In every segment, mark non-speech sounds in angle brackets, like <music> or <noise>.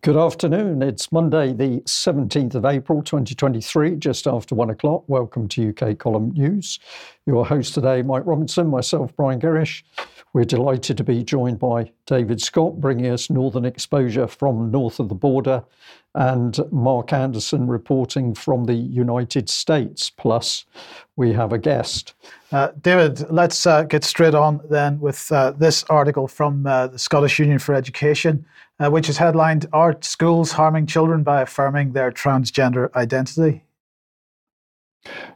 Good afternoon. It's Monday, the 17th of April 2023, just after one o'clock. Welcome to UK Column News. Your host today, Mike Robinson, myself, Brian Gerrish. We're delighted to be joined by David Scott, bringing us northern exposure from north of the border, and Mark Anderson reporting from the United States. Plus, we have a guest. Uh, David, let's uh, get straight on then with uh, this article from uh, the Scottish Union for Education uh, which is headlined Are Schools Harming Children by Affirming Their Transgender Identity?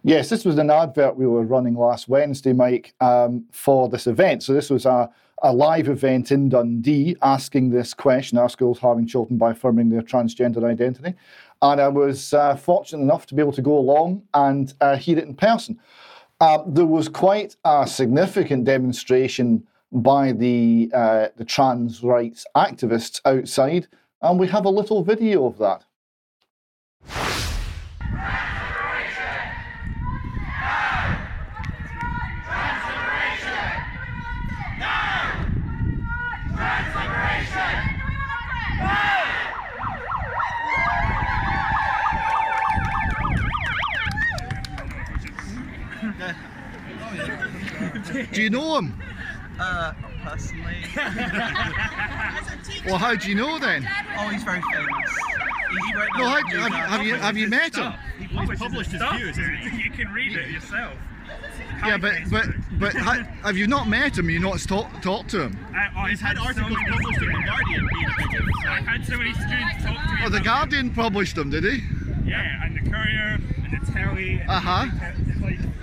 Yes, this was an advert we were running last Wednesday, Mike, um, for this event. So this was a, a live event in Dundee asking this question Are schools harming children by affirming their transgender identity? And I was uh, fortunate enough to be able to go along and uh, hear it in person. Uh, there was quite a significant demonstration by the uh, the trans rights activists outside, and we have a little video of that. Do you know him? Uh, not personally. well, how do you know then? Oh, he's very famous. He's right no, how, have, have, you have you met him? He published his views. You can read it yourself. Yeah, but but but have you not met him? You not talked talk to him? I, He's had articles so published in the Guardian. I've had so many students talk to me. Oh, the Guardian published them, did he? Yeah, and the Courier and the Telly. Uh huh.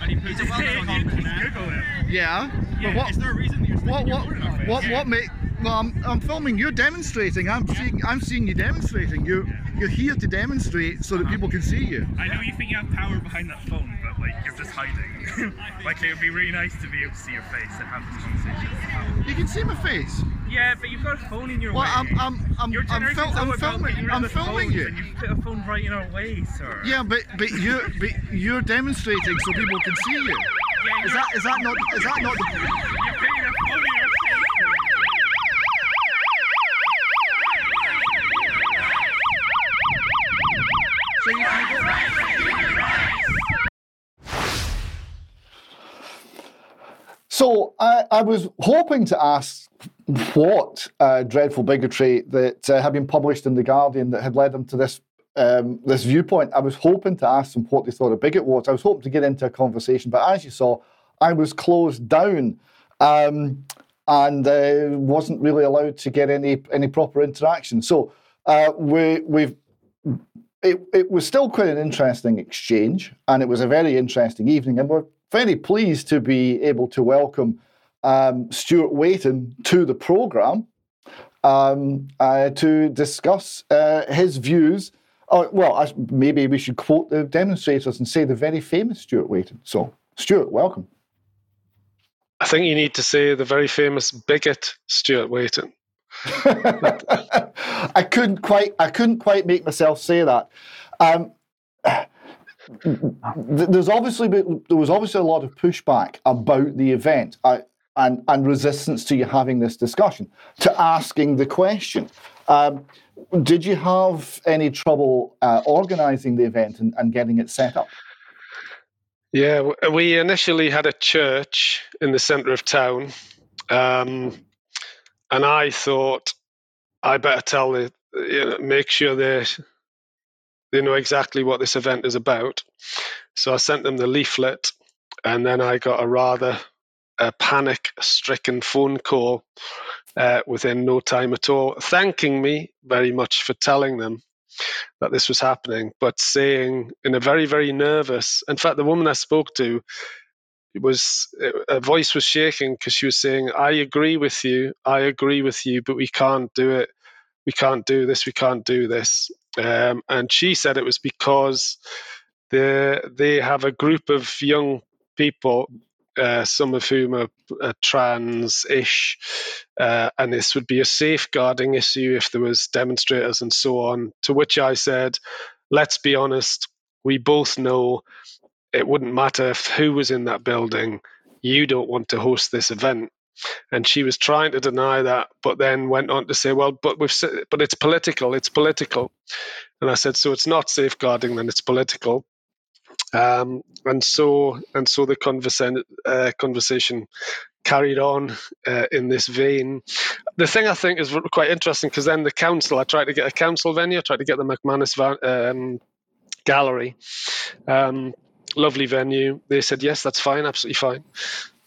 And he puts it well on Google it. Yeah. Yeah. What, is there a reason that you're what what what what, what make well, I'm, I'm filming. You're demonstrating. I'm yeah. seeing. I'm seeing you demonstrating. You yeah. you're here to demonstrate so that uh-huh. people can see you. I know you think you have power behind that phone, but like you're just hiding. <laughs> like it would be really nice to be able to see your face and have this conversation. You can see my face. Yeah, but you've got a phone in your well, way. I'm I'm I'm your I'm, fil- I'm filming. I'm filming you. And you put a phone right in our way, sir. Yeah, but but you're but you're demonstrating so people can see you. Yeah, is that is that not is that not <laughs> the I, I, was hoping to ask what uh, dreadful bigotry that uh, had been published in the Guardian that had led them to this um, this viewpoint. I was hoping to ask them what they thought a bigot was. I was hoping to get into a conversation, but as you saw, I was closed down um, and uh, wasn't really allowed to get any any proper interaction. So uh, we we've. It, it was still quite an interesting exchange, and it was a very interesting evening. And we're very pleased to be able to welcome um, Stuart Waiton to the programme um, uh, to discuss uh, his views. Oh, well, maybe we should quote the demonstrators and say the very famous Stuart Waiton. So, Stuart, welcome. I think you need to say the very famous bigot Stuart Waiton. <laughs> I couldn't quite. I couldn't quite make myself say that. Um, <sighs> there's obviously there was obviously a lot of pushback about the event uh, and and resistance to you having this discussion, to asking the question. Um, did you have any trouble uh, organising the event and, and getting it set up? Yeah, we initially had a church in the centre of town, um, and I thought I better tell the you know, make sure they they know exactly what this event is about. So I sent them the leaflet, and then I got a rather uh, panic stricken phone call uh, within no time at all, thanking me very much for telling them that this was happening, but saying in a very, very nervous, in fact, the woman I spoke to was her voice was shaking because she was saying, I agree with you, I agree with you, but we can't do it. We can't do this, we can't do this. Um, and she said it was because they they have a group of young people, uh, some of whom are, are trans-ish, uh, and this would be a safeguarding issue if there was demonstrators and so on. To which I said, "Let's be honest. We both know it wouldn't matter if who was in that building. You don't want to host this event." and she was trying to deny that, but then went on to say, "Well, but we've but it's political. It's political." And I said, "So it's not safeguarding, then it's political." Um, and so and so the uh, conversation carried on uh, in this vein. The thing I think is quite interesting because then the council, I tried to get a council venue, I tried to get the McManus um, Gallery. Um, lovely venue. They said, yes, that's fine, absolutely fine.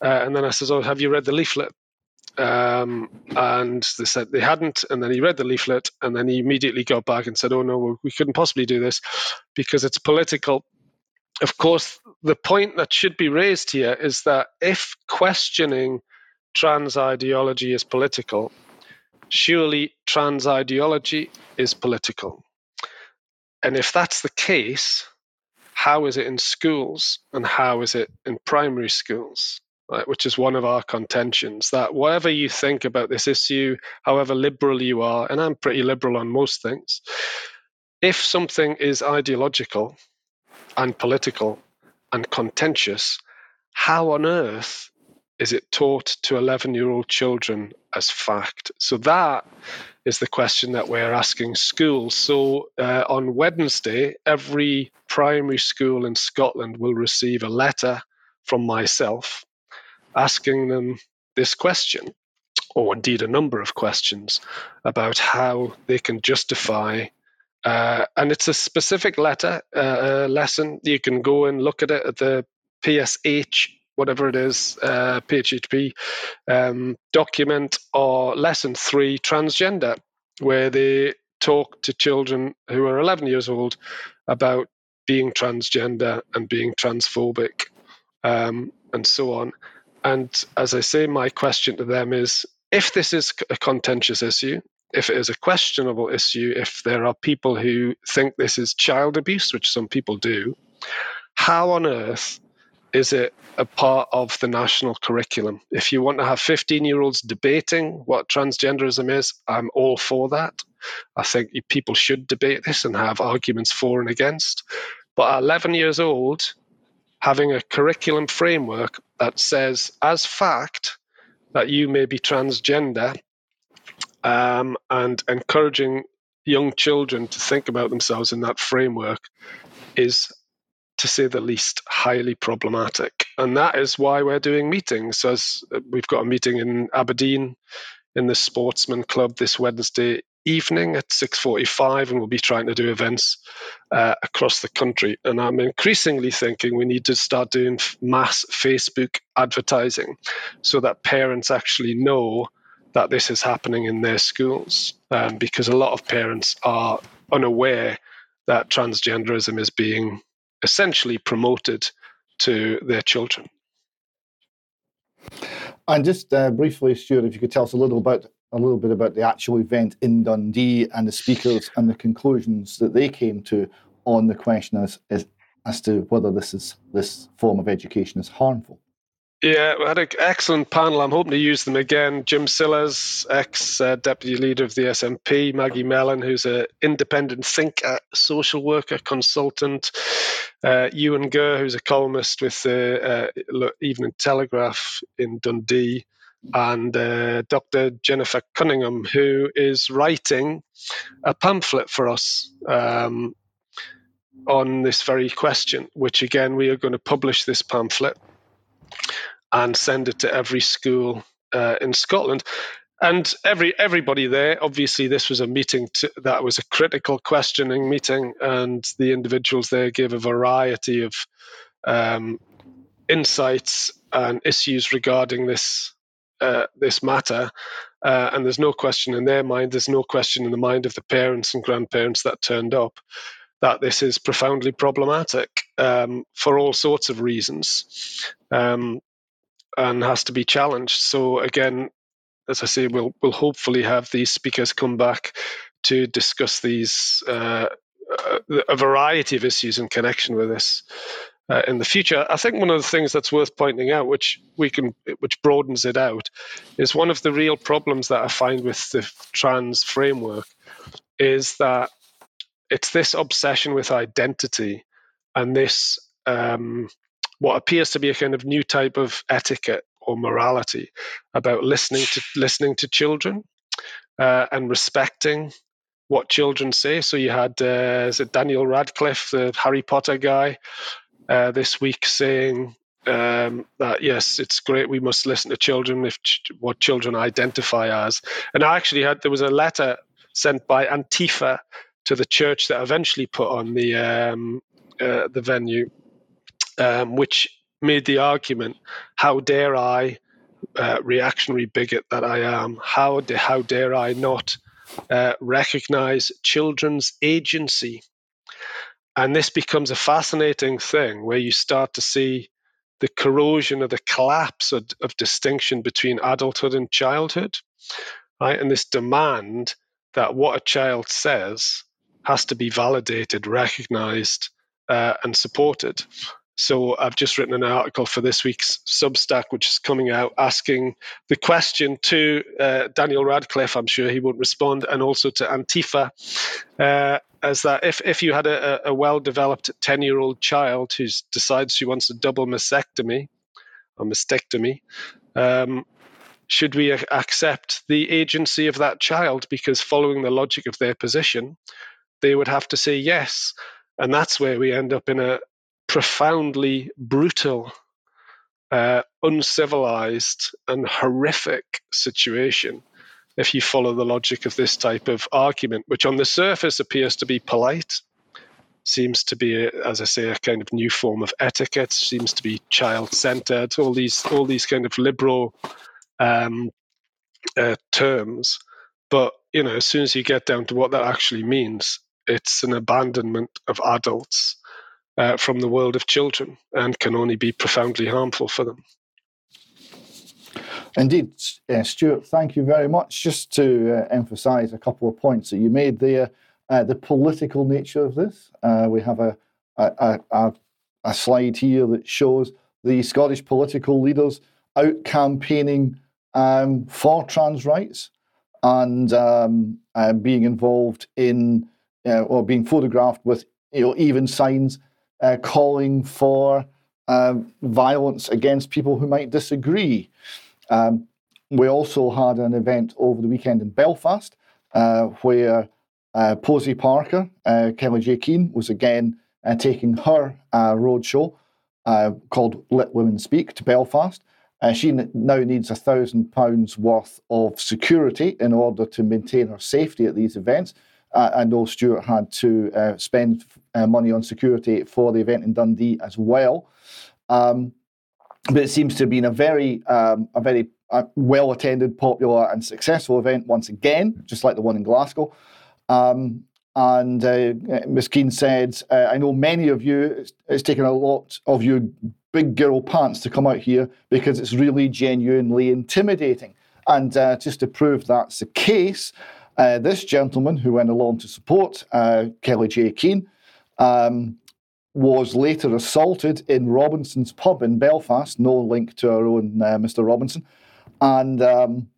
Uh, and then I said, oh, have you read the leaflet? Um, and they said they hadn't. And then he read the leaflet and then he immediately got back and said, oh, no, we couldn't possibly do this because it's political. Of course, the point that should be raised here is that if questioning trans ideology is political, surely trans ideology is political. And if that's the case, how is it in schools and how is it in primary schools? Right, which is one of our contentions that whatever you think about this issue, however liberal you are, and I'm pretty liberal on most things, if something is ideological and political and contentious, how on earth is it taught to 11 year old children as fact? So that is the question that we're asking schools. So uh, on Wednesday, every primary school in Scotland will receive a letter from myself asking them this question, or indeed a number of questions, about how they can justify. Uh, and it's a specific letter uh, lesson. You can go and look at it at the PSH whatever it is, uh, PHHP um, document or lesson three, transgender, where they talk to children who are 11 years old about being transgender and being transphobic um, and so on. And as I say, my question to them is if this is a contentious issue, if it is a questionable issue, if there are people who think this is child abuse, which some people do, how on earth is it a part of the national curriculum? If you want to have 15 year olds debating what transgenderism is, I'm all for that. I think people should debate this and have arguments for and against. But at 11 years old, having a curriculum framework that says, as fact, that you may be transgender um, and encouraging young children to think about themselves in that framework is to say the least, highly problematic. And that is why we're doing meetings. As uh, we've got a meeting in Aberdeen in the Sportsman Club this Wednesday evening at 6.45 and we'll be trying to do events uh, across the country and i'm increasingly thinking we need to start doing mass facebook advertising so that parents actually know that this is happening in their schools um, because a lot of parents are unaware that transgenderism is being essentially promoted to their children. And just uh, briefly, Stuart, if you could tell us a little about a little bit about the actual event in Dundee and the speakers and the conclusions that they came to on the question as, as, as to whether this is this form of education is harmful. Yeah, we had an excellent panel. I'm hoping to use them again. Jim Sillars, ex uh, deputy leader of the SNP, Maggie Mellon, who's an independent thinker, social worker, consultant, uh, Ewan Gurr, who's a columnist with the uh, Evening Telegraph in Dundee, and uh, Dr. Jennifer Cunningham, who is writing a pamphlet for us. Um, on this very question, which again, we are going to publish this pamphlet and send it to every school uh, in Scotland. And every everybody there, obviously, this was a meeting to, that was a critical questioning meeting, and the individuals there gave a variety of um, insights and issues regarding this uh, this matter. Uh, and there's no question in their mind, there's no question in the mind of the parents and grandparents that turned up that this is profoundly problematic um, for all sorts of reasons. Um, and has to be challenged. So again, as I say, we'll we'll hopefully have these speakers come back to discuss these uh, uh, a variety of issues in connection with this uh, in the future. I think one of the things that's worth pointing out, which we can, which broadens it out, is one of the real problems that I find with the trans framework is that it's this obsession with identity and this um, what appears to be a kind of new type of etiquette or morality about listening to listening to children uh, and respecting what children say. So you had uh, is it Daniel Radcliffe, the Harry Potter guy, uh, this week saying um, that yes, it's great. We must listen to children if ch- what children identify as. And I actually had there was a letter sent by Antifa to the church that eventually put on the um, uh, the venue, um, which made the argument: How dare I, uh, reactionary bigot that I am? How de- how dare I not uh, recognize children's agency? And this becomes a fascinating thing where you start to see the corrosion or the collapse of, of distinction between adulthood and childhood, right? And this demand that what a child says has to be validated, recognized, uh, and supported. So I've just written an article for this week's Substack, which is coming out, asking the question to uh, Daniel Radcliffe. I'm sure he won't respond, and also to Antifa, uh, as that if if you had a, a well-developed 10-year-old child who decides she wants a double mastectomy or mastectomy, um, should we accept the agency of that child? Because following the logic of their position, they would have to say yes. And that's where we end up in a profoundly brutal, uh, uncivilized, and horrific situation if you follow the logic of this type of argument, which on the surface appears to be polite, seems to be, as I say, a kind of new form of etiquette, seems to be child-centered, all these all these kind of liberal um, uh, terms. But you know, as soon as you get down to what that actually means, it's an abandonment of adults uh, from the world of children, and can only be profoundly harmful for them. Indeed, uh, Stuart, thank you very much. Just to uh, emphasise a couple of points that you made there, uh, the political nature of this. Uh, we have a, a, a, a, slide here that shows the Scottish political leaders out campaigning um, for trans rights and um, uh, being involved in uh, or being photographed with you know even signs uh, calling for um, violence against people who might disagree. Um, we also had an event over the weekend in Belfast uh, where uh, Posie Parker, uh, Kellie-Jay Keen, was again taking her roadshow called Let Women Speak to Belfast. Uh, she now needs a thousand pounds worth of security in order to maintain her safety at these events. Uh, I know Stuart had to uh, spend uh, money on security for the event in Dundee as well. Um, but it seems to have been a very, um, a very uh, well attended, popular, and successful event once again, just like the one in Glasgow. Um, and uh, Ms. Keen said, I know many of you, it's, it's taken a lot of you big girl pants to come out here because it's really genuinely intimidating. And uh, just to prove that's the case, uh, this gentleman who went along to support uh, Kellie-Jay Keen um, was later assaulted in Robinson's pub in Belfast, no link to our own uh, Mr. Robinson. And um,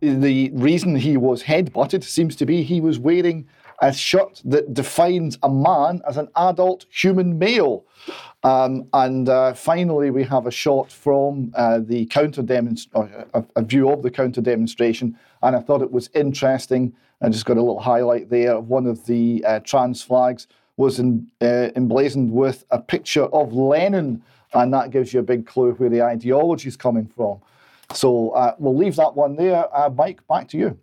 the reason he was headbutted seems to be he was wearing a shirt that defines a man as an adult human male. Um, and uh, finally, we have a shot from uh, the counter demonstration, a, a, view of the counter demonstration, and I thought it was interesting. I just got a little highlight there. One of the uh, trans flags was in, uh, emblazoned with a picture of Lenin, and that gives you a big clue where the ideology is coming from. So uh, we'll leave that one there. Uh, Mike, back to you.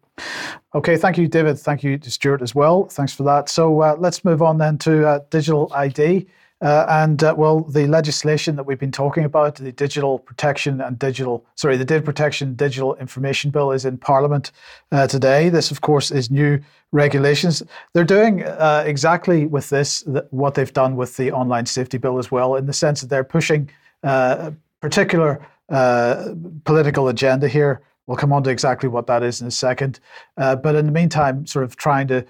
Okay, thank you, David. Thank you to Stuart as well. Thanks for that. So uh, let's move on then to uh, digital ID. Uh, and uh, well, the legislation that we've been talking about, the Digital Protection and Digital, sorry, the Data Protection Digital Information Bill is in Parliament today. This, of course, is new regulations. They're doing exactly with this what they've done with the Online Safety Bill as well, in the sense that they're pushing particular uh, political agenda here. We'll come on to exactly what that is in a second. but in the meantime, sort of trying to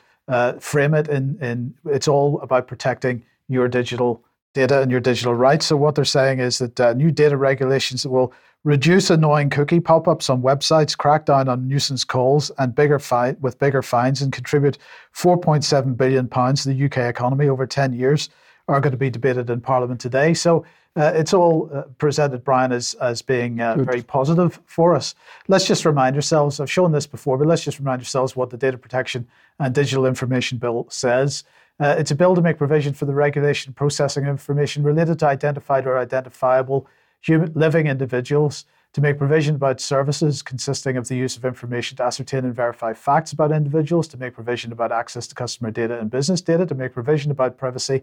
frame it in, in it's all about protecting your digital data and your digital rights. So what they're saying is that uh, new data regulations will reduce annoying cookie pop-ups on websites, crack down on nuisance calls, and bigger fi- with bigger fines, and contribute 4.7 billion pounds to the UK economy over 10 years, are going to be debated in Parliament today. So uh, it's all uh, presented, Brian, as, as being uh, very positive for us. Let's just remind ourselves, I've shown this before, but let's just remind ourselves what the Data Protection and Digital Information Bill says. Uh, it's a bill to make provision for the regulation and processing of information related to identified or identifiable human, living individuals, to make provision about services consisting of the use of information to ascertain and verify facts about individuals, to make provision about access to customer data and business data, to make provision about privacy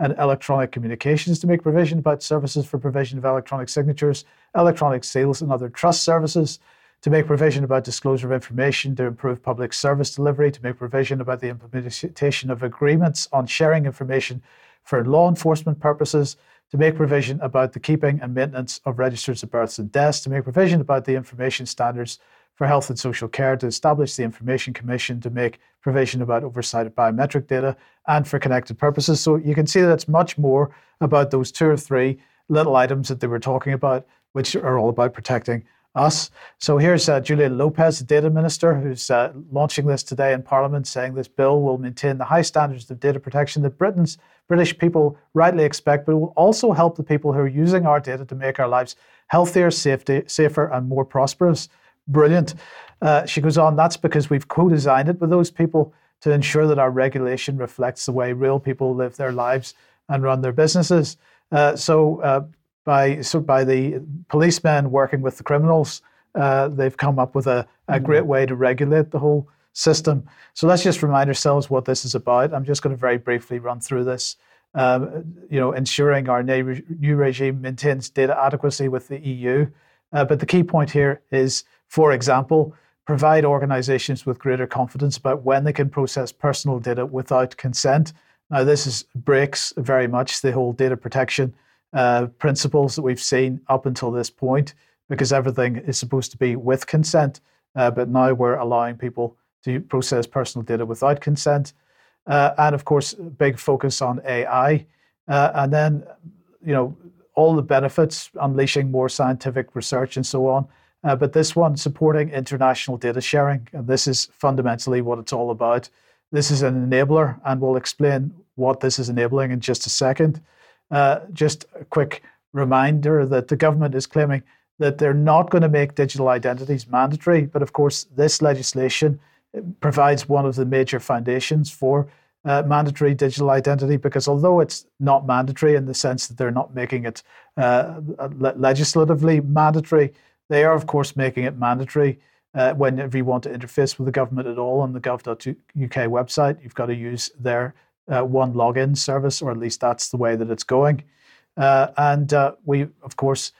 and electronic communications, to make provision about services for provision of electronic signatures, electronic seals, and other trust services, to make provision about disclosure of information to improve public service delivery, to make provision about the implementation of agreements on sharing information for law enforcement purposes, to make provision about the keeping and maintenance of registers of births and deaths, to make provision about the information standards for health and social care, to establish the Information Commission, to make provision about oversight of biometric data, and for connected purposes. So you can see that it's much more about those two or three little items that they were talking about, which are all about protecting us. So here's uh, Julia Lopez, the data minister, who's uh, launching this today in Parliament, saying this bill will maintain the high standards of data protection that Britain's British people rightly expect, but it will also help the people who are using our data to make our lives healthier, safety, safer, and more prosperous. Brilliant. Uh, she goes on, that's because we've co designed it with those people to ensure that our regulation reflects the way real people live their lives and run their businesses. Uh, so, uh, by so by the policemen working with the criminals, uh, they've come up with a, a mm-hmm. great way to regulate the whole system. So let's just remind ourselves what this is about. I'm just going to very briefly run through this. Um, you know, ensuring our new regime maintains data adequacy with the EU. Uh, but the key point here is, for example, provide organizations with greater confidence about when they can process personal data without consent. Now, this is, breaks very much the whole data protection uh, principles that we've seen up until this point, because everything is supposed to be with consent. Uh, but now we're allowing people to process personal data without consent. Uh, and of course, big focus on AI. Uh, and then, you know, all the benefits, unleashing more scientific research and so on. Uh, but this one, supporting international data sharing. And this is fundamentally what it's all about. This is an enabler, and we'll explain what this is enabling in just a second. Uh, just a quick reminder that the government is claiming that they're not going to make digital identities mandatory. But of course, this legislation provides one of the major foundations for uh, mandatory digital identity because although it's not mandatory in the sense that they're not making it uh, legislatively mandatory, they are, of course, making it mandatory. Uh, whenever you want to interface with the government at all on the gov.uk website, you've got to use their uh, one login service, or at least that's the way that it's going. Uh, and uh, we, of course,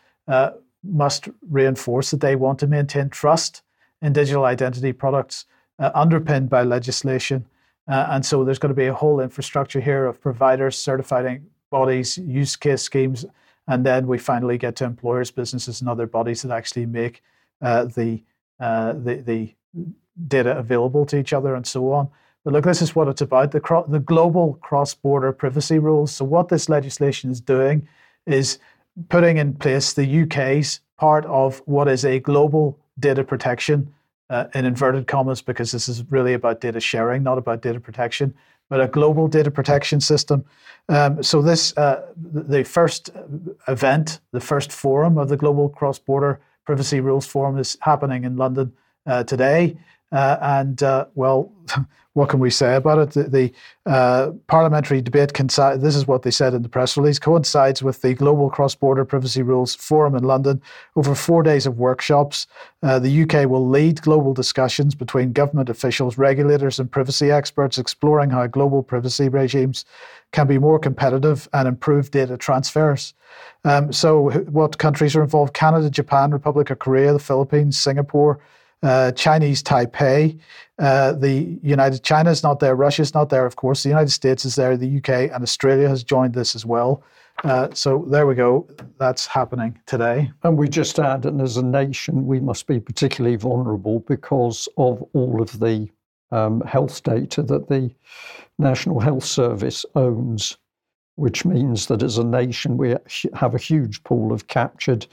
must reinforce that they want to maintain trust in digital identity products uh, underpinned by legislation. Uh, and so there's going to be a whole infrastructure here of providers, certifying bodies, use case schemes, and then we finally get to employers, businesses, and other bodies that actually make uh, the, uh, the, the data available to each other and so on. But look, this is what it's about the, cro- the global cross border privacy rules. So, what this legislation is doing is putting in place the UK's part of what is a global data protection uh, in inverted commas, because this is really about data sharing, not about data protection, but a global data protection system. Um, so this, uh, the first event, the first forum of the Global Cross Border Privacy Rules Forum is happening in London uh, today. Uh, and uh, well, <laughs> what can we say about it? The, the uh, parliamentary debate coincides, this is what they said in the press release, coincides with the Global Cross Border Privacy Rules Forum in London. Over four days of workshops, uh, the UK will lead global discussions between government officials, regulators, and privacy experts, exploring how global privacy regimes can be more competitive and improve data transfers. Um, so, what countries are involved? Canada, Japan, Republic of Korea, the Philippines, Singapore uh, Chinese Taipei. Uh, the United China is not there. Russia is not there, of course. The United States is there. The UK and Australia has joined this as well. Uh, so there we go. That's happening today. And we just add, and as a nation, we must be particularly vulnerable because of all of the um, health data that the National Health Service owns, which means that as a nation, we have a huge pool of captured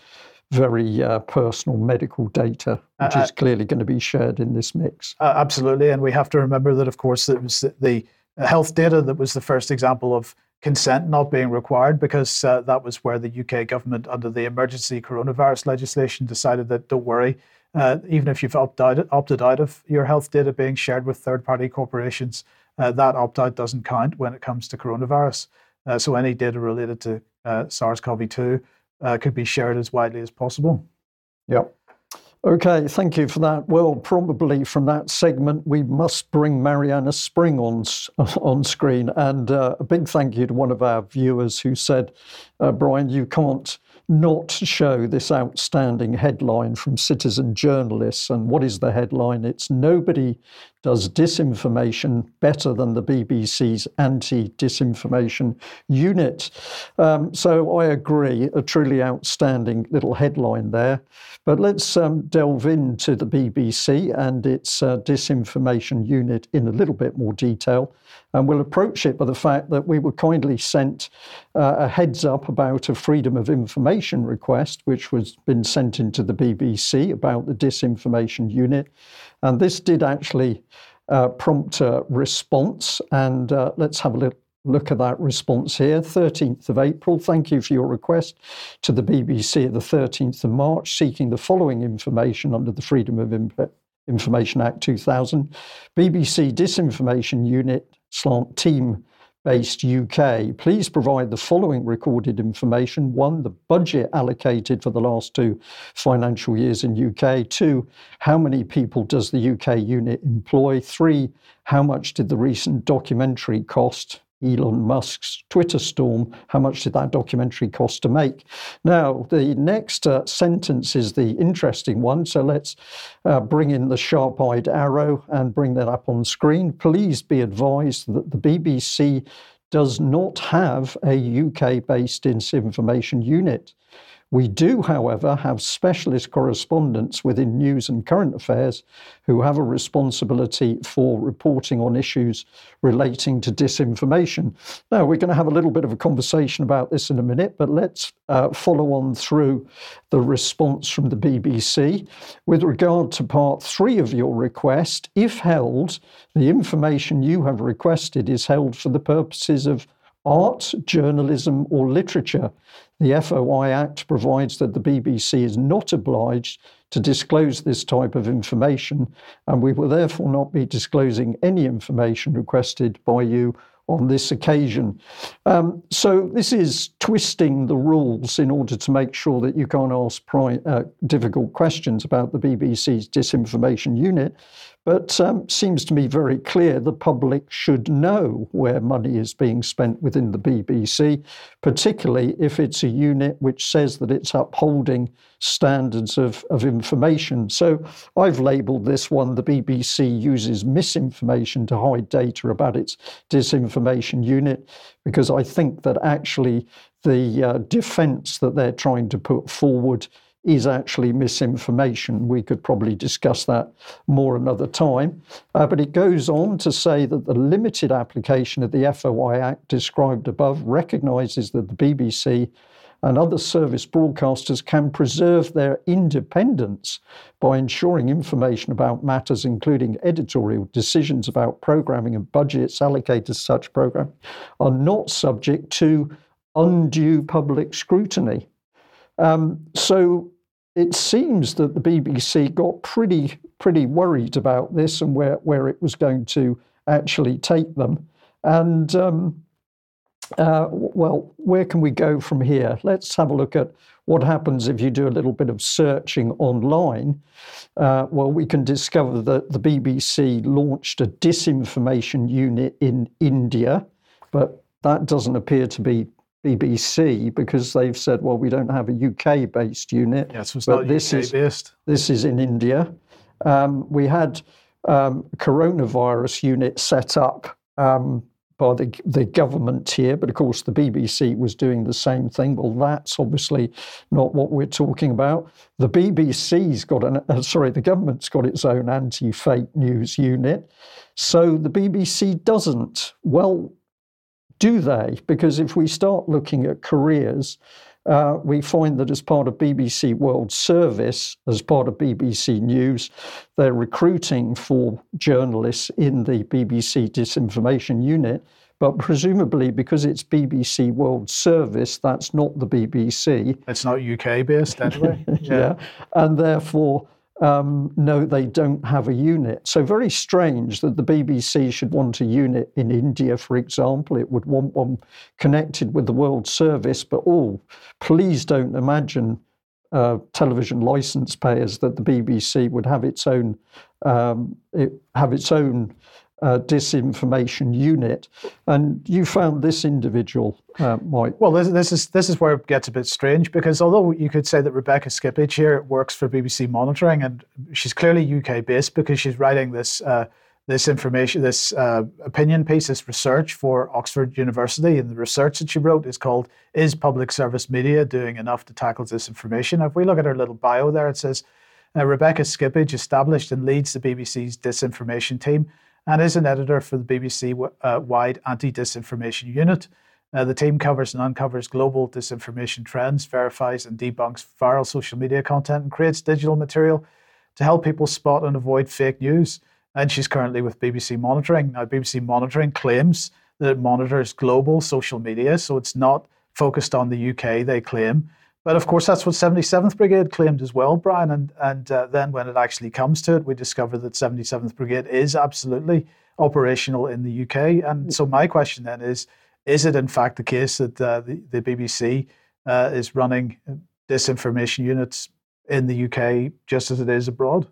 very uh, personal medical data, which uh, is uh, clearly going to be shared in this mix. Uh, absolutely. And we have to remember that, of course, it was the health data that was the first example of consent not being required because uh, that was where the UK government, under the emergency coronavirus legislation, decided that don't worry, uh, even if you've opted, opted out of your health data being shared with third party corporations, uh, that opt out doesn't count when it comes to coronavirus. Uh, so any data related to uh, SARS CoV 2 uh, could be shared as widely as possible. Yep. Okay, thank you for that. Well, probably from that segment, we must bring Marianna Spring on <laughs> on screen, and uh, a big thank you to one of our viewers who said, uh, "Brian, you can't not show this outstanding headline from citizen journalists. And what is the headline? It's Nobody Does Disinformation Better Than the BBC's Anti Disinformation Unit. Um, so I agree, a truly outstanding little headline there. But let's um, delve into the BBC and its uh, disinformation unit in a little bit more detail. And we'll approach it by the fact that we were kindly sent uh, a heads up about a freedom of information request, which was been sent into the BBC about the disinformation unit. And this did actually uh, prompt a response. And uh, let's have a look, look at that response here. 13th of April, thank you for your request to the BBC at the 13th of March, seeking the following information under the Freedom of Information Act 2000. BBC Disinformation Unit slant team based UK, please provide the following recorded information. One, the budget allocated for the last two financial years in UK. Two, how many people does the UK unit employ? Three, how much did the recent documentary cost? Elon Musk's Twitter storm. How much did that documentary cost to make? Now, the next uh, sentence is the interesting one. So let's uh, bring in the sharp eyed arrow and bring that up on screen. Please be advised that the BBC does not have a UK based disinformation unit. We do, however, have specialist correspondents within news and current affairs who have a responsibility for reporting on issues relating to disinformation. Now, we're going to have a little bit of a conversation about this in a minute, but let's uh, follow on through the response from the BBC. With regard to part three of your request, if held, the information you have requested is held for the purposes of art, journalism, or literature. The FOI Act provides that the BBC is not obliged to disclose this type of information, and we will therefore not be disclosing any information requested by you on this occasion. Um, so this is twisting the rules in order to make sure that you can't ask pri- uh, difficult questions about the BBC's disinformation unit. But um, seems to me very clear the public should know where money is being spent within the BBC, particularly if it's a unit which says that it's upholding standards of, of information. So I've labelled this one the BBC uses misinformation to hide data about its disinformation unit, because I think that actually the uh, defence that they're trying to put forward is actually misinformation. We could probably discuss that more another time. Uh, but it goes on to say that the limited application of the FOI Act described above recognises that the BBC and other service broadcasters can preserve their independence by ensuring information about matters including editorial decisions about programming and budgets allocated to such programming are not subject to undue public scrutiny. Um, so it seems that the BBC got pretty pretty worried about this and where, where it was going to actually take them. And um, uh, well, where can we go from here? Let's have a look at what happens if you do a little bit of searching online. Uh, well, we can discover that the BBC launched a disinformation unit in India, but that doesn't appear to be BBC because they've said, well, we don't have a UK based unit. Yes, it's not this UK based. This is in India. Um, we had um, coronavirus unit set up um, by the, the government here, but of course the BBC was doing the same thing. Well, that's obviously not what we're talking about. The BBC's got an, uh, sorry, the government's got its own anti fake news unit. So the BBC doesn't. Well, do they? Because if we start looking at careers, uh, we find that as part of BBC World Service, as part of BBC News, they're recruiting for journalists in the BBC Disinformation Unit. but presumably because it's BBC World Service, that's not the BBC. It's not UK based anyway. yeah. <laughs> yeah. And therefore, um, no, they don't have a unit. So, very strange that the BBC should want a unit in India, for example. It would want one connected with the World Service, but oh, please don't imagine uh, television license payers that the BBC would have its own um, it, have its own uh, disinformation unit. And you found this individual, uh, Mike. Well, this, this, is this is where it gets a bit strange because although you could say that Rebecca Skippage here works for BBC Monitoring and she's clearly UK based because she's writing this. Uh, this information, this uh, opinion piece, this research for Oxford University, and the research that she wrote is called "Is Public Service Media Doing Enough to Tackle Disinformation?" If we look at her little bio there, it says uh, Rebecca Skippage established and leads the BBC's disinformation team and is an editor for the BBC uh, wide anti disinformation unit. Uh, the team covers and uncovers global disinformation trends, verifies and debunks viral social media content, and creates digital material to help people spot and avoid fake news. And she's currently with BBC Monitoring. Now, BBC Monitoring claims that it monitors global social media, so it's not focused on the UK, they claim. But of course, that's what 77th Brigade claimed as well, Brian. And, and uh, then when it actually comes to it, we discover that 77th Brigade is absolutely operational in the UK. And so my question then is, is it in fact the case that uh, the, the BBC uh, is running disinformation units in the UK just as it is abroad?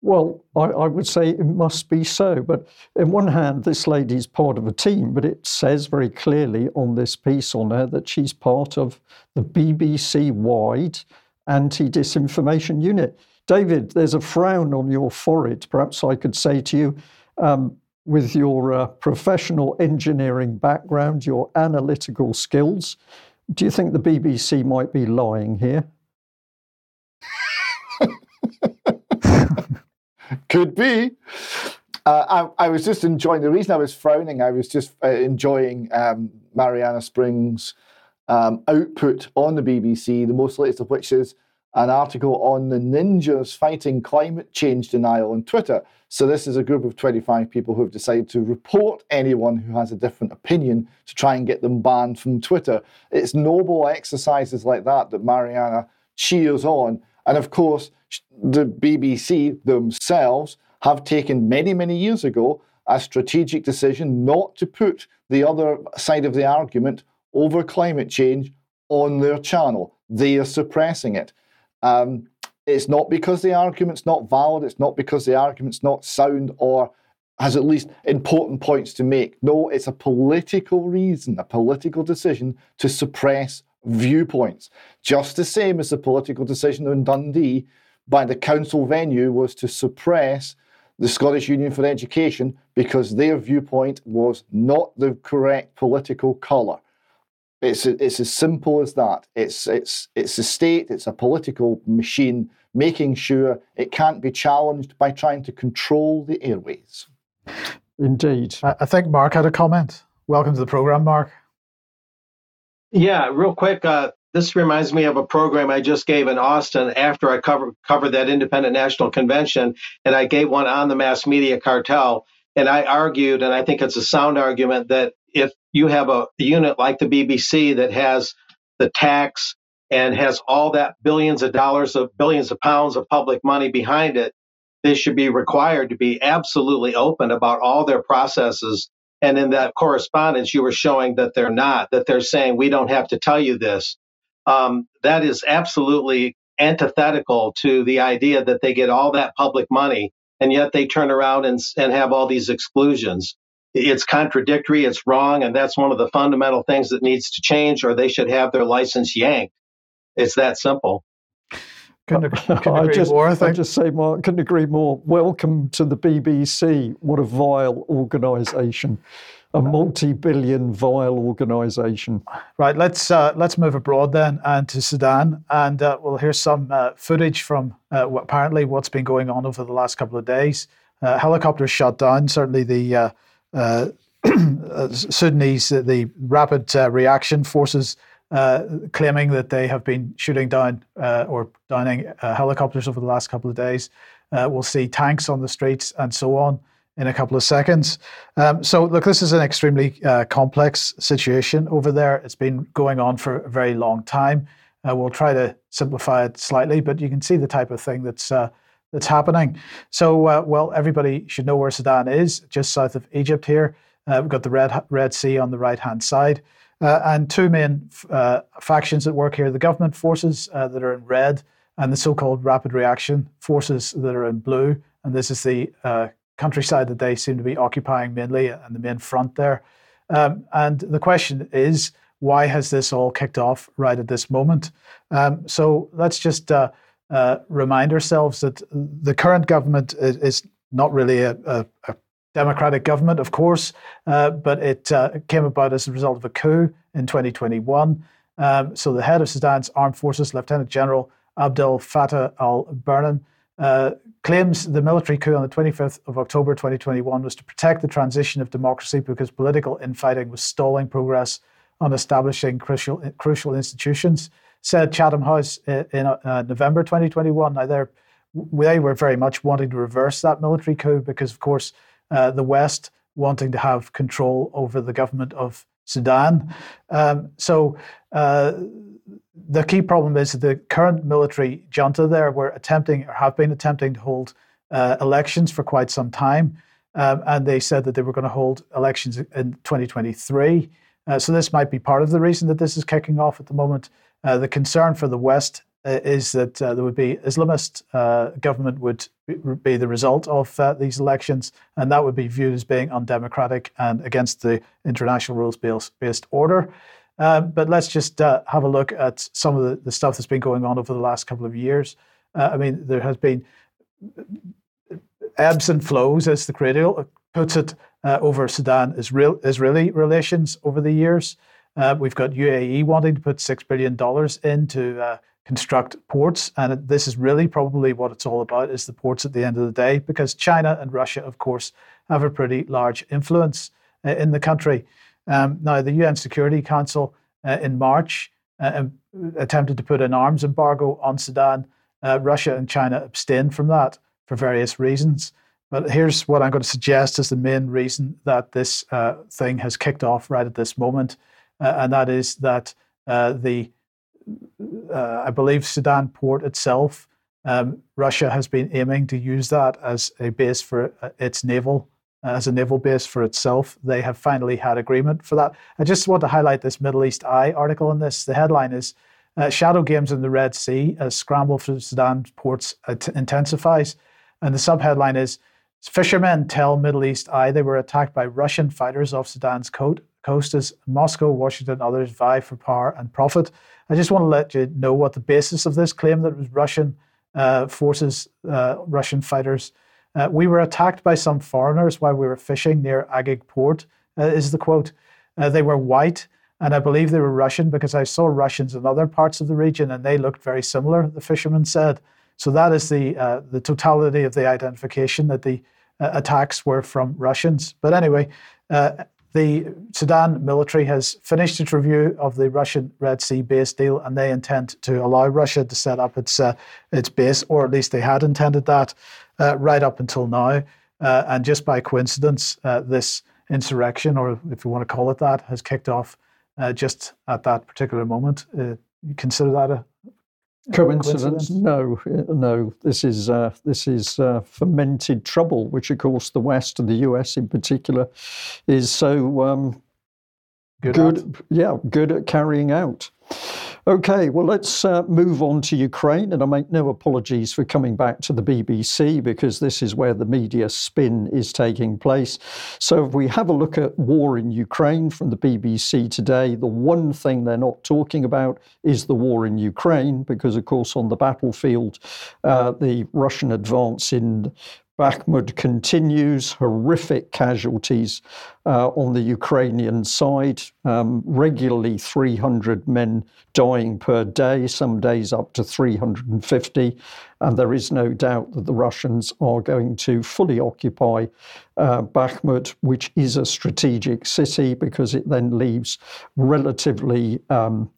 Well, I, I, would say it must be so. But in one hand, this lady's part of a team, but it says very clearly on this piece on her that she's part of the BBC wide anti disinformation unit. David, there's a frown on your forehead. Perhaps I could say to you, um, with your uh, professional engineering background, your analytical skills, do you think the BBC might be lying here? Could be. Uh, I, I, was just enjoying the reason I was frowning. I was just uh, enjoying um, Marianna Spring's um, output on the BBC. The most latest of which is an article on the ninjas fighting climate change denial on Twitter. So this is a group of 25 people who have decided to report anyone who has a different opinion to try and get them banned from Twitter. It's noble exercises like that that Marianna cheers on. And of course, the BBC themselves have taken many, many years ago a strategic decision not to put the other side of the argument over climate change on their channel. They are suppressing it. Um, it's not because the argument's not valid, it's not because the argument's not sound or has at least important points to make. No, it's a political reason, a political decision to suppress viewpoints. Just the same as the political decision in Dundee by the council venue was to suppress the Scottish Union for Education because their viewpoint was not the correct political colour. It's, it's as simple as that. It's, it's, it's a state, it's a political machine making sure it can't be challenged by trying to control the airways. Indeed. I think Mark had a comment. Welcome to the program, Mark. Yeah, real quick. Uh, this reminds me of a program I just gave in Austin after I covered covered that Independent National Convention, and I gave one on the mass media cartel. And I argued, and I think it's a sound argument, that if you have a unit like the BBC that has the tax and has all that billions of dollars of billions of pounds of public money behind it, they should be required to be absolutely open about all their processes. And in that correspondence, you were showing that they're not, that they're saying, we don't have to tell you this um, that is absolutely antithetical to the idea that they get all that public money and yet they turn around and, and have all these exclusions. It's contradictory, it's wrong, and that's one of the fundamental things that needs to change, or they should have their license yanked. It's that simple. Couldn't, <laughs> couldn't I just, more, I, I just say, Mark, couldn't agree more. Welcome to the BBC. What a vile organisation a multi-billion vile organisation. Right, let's uh, let's move abroad then and to Sudan, and uh, we'll hear some uh, footage from uh, what, apparently what's been going on over the last couple of days. Uh, helicopters shot down. Certainly, the uh, <clears throat> Sudanese, the rapid reaction forces. claiming that they have been shooting down or downing helicopters over the last couple of days. we'll see tanks on the streets and so on in a couple of seconds. Um, so, look, this is an extremely uh, complex situation over there. It's been going on for a very long time. Uh, we'll try to simplify it slightly, but you can see the type of thing that's uh, that's happening. So, uh, well, everybody should know where Sudan is, just south of Egypt. Here, uh, we've got the Red Red Sea on the right hand side, uh, and two main factions that work here: the government forces that are in red, and the so-called rapid reaction forces that are in blue. And this is the countryside that they seem to be occupying mainly and the main front there. Um, and the question is, why has this all kicked off right at this moment? Um, so let's just uh, uh, remind ourselves that the current government is, is not really a, a, a, democratic government, of course, uh, but it uh, came about as a result of a coup in 2021. Um, so the head of Sudan's armed forces, Lieutenant General Abdel Fattah al-Burhan, uh, claims the military coup on the 25th of October 2021 was to protect the transition of democracy because political infighting was stalling progress on establishing crucial, crucial institutions, said Chatham House in uh, November 2021. Now, they were very much wanting to reverse that military coup because, of course, uh, the West wanting to have control over the government of Sudan. Um, so, uh, the key problem is the current military junta there were attempting or have been attempting to hold uh, elections for quite some time. Um, and they said that they were going to hold elections in 2023. Uh, so this might be part of the reason that this is kicking off at the moment. Uh, the concern for the West uh, is that uh, there would be Islamist uh, government would be the result of these elections, and that would be viewed as being undemocratic and against the international rules-based order. Um, but let's just uh, have a look at some of the, the, stuff that's been going on over the last couple of years. Uh, I mean, there has been ebbs and flows, as the Cradle puts it, uh, over Sudan Israel, Israeli relations over the years. Uh, we've got UAE wanting to put $6 billion in to uh, construct ports. And this is really probably what it's all about is the ports at the end of the day, because China and Russia, of course, have a pretty large influence uh, in the country. Um, now, the UN Security Council uh, in March uh, attempted to put an arms embargo on Sudan. Uh, Russia and China abstained from that for various reasons. But here's what I'm going to suggest is the main reason that this uh, thing has kicked off right at this moment, uh, and that is that uh, the I believe Sudan port itself, um, Russia has been aiming to use that as a base for its naval as a naval base for itself. They have finally had agreement for that. I just want to highlight this Middle East Eye article in this. The headline is uh, Shadow Games in the Red Sea as Scramble for Sudan ports intensifies. And the subheadline is Fishermen tell Middle East Eye they were attacked by Russian fighters off Sudan's coast as Moscow, Washington, others vie for power and profit. I just want to let you know what the basis of this claim that it was Russian uh, forces, uh, Russian fighters uh, we were attacked by some foreigners while we were fishing near Agig port, uh, is the quote. Uh, they were white, and I believe they were Russian because I saw Russians in other parts of the region and they looked very similar, the fisherman said. So that is the, uh, the totality of the identification that the uh, attacks were from Russians. But anyway, uh, the Sudan military has finished its review of the Russian Red Sea base deal, and they intend to allow Russia to set up its uh, its base, or at least they had intended that uh, right up until now. Uh, and just by coincidence, uh, this insurrection, or if you want to call it that, has kicked off uh, just at that particular moment. Uh, you consider that a coincidence? No, no. This is uh, this is uh, fermented trouble, which of course the West and the US in particular is so um, good. good yeah, good at carrying out. Okay, well, let's uh, move on to Ukraine. And I make no apologies for coming back to the BBC because this is where the media spin is taking place. So, if we have a look at war in Ukraine from the BBC today, the one thing they're not talking about is the war in Ukraine because, of course, on the battlefield, uh, the Russian advance in Bakhmut continues, horrific casualties uh, on the Ukrainian side, um, regularly 300 men dying per day, some days up to 350. And there is no doubt that the Russians are going to fully occupy uh, Bakhmut, which is a strategic city because it then leaves relatively um,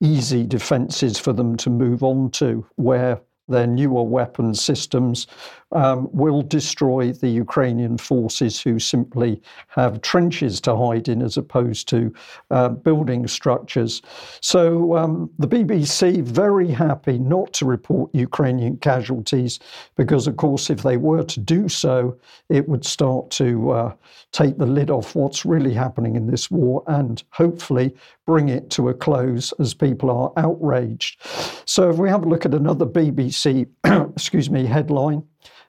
easy defenses for them to move on to, where their newer weapon systems um, will destroy the Ukrainian forces who simply have trenches to hide in as opposed to uh, building structures. So um, the BBC very happy not to report Ukrainian casualties because, of course, if they were to do so, it would start to uh, take the lid off what's really happening in this war and hopefully bring it to a close as people are outraged. So if we have a look at another BBC, <clears throat> excuse me, headline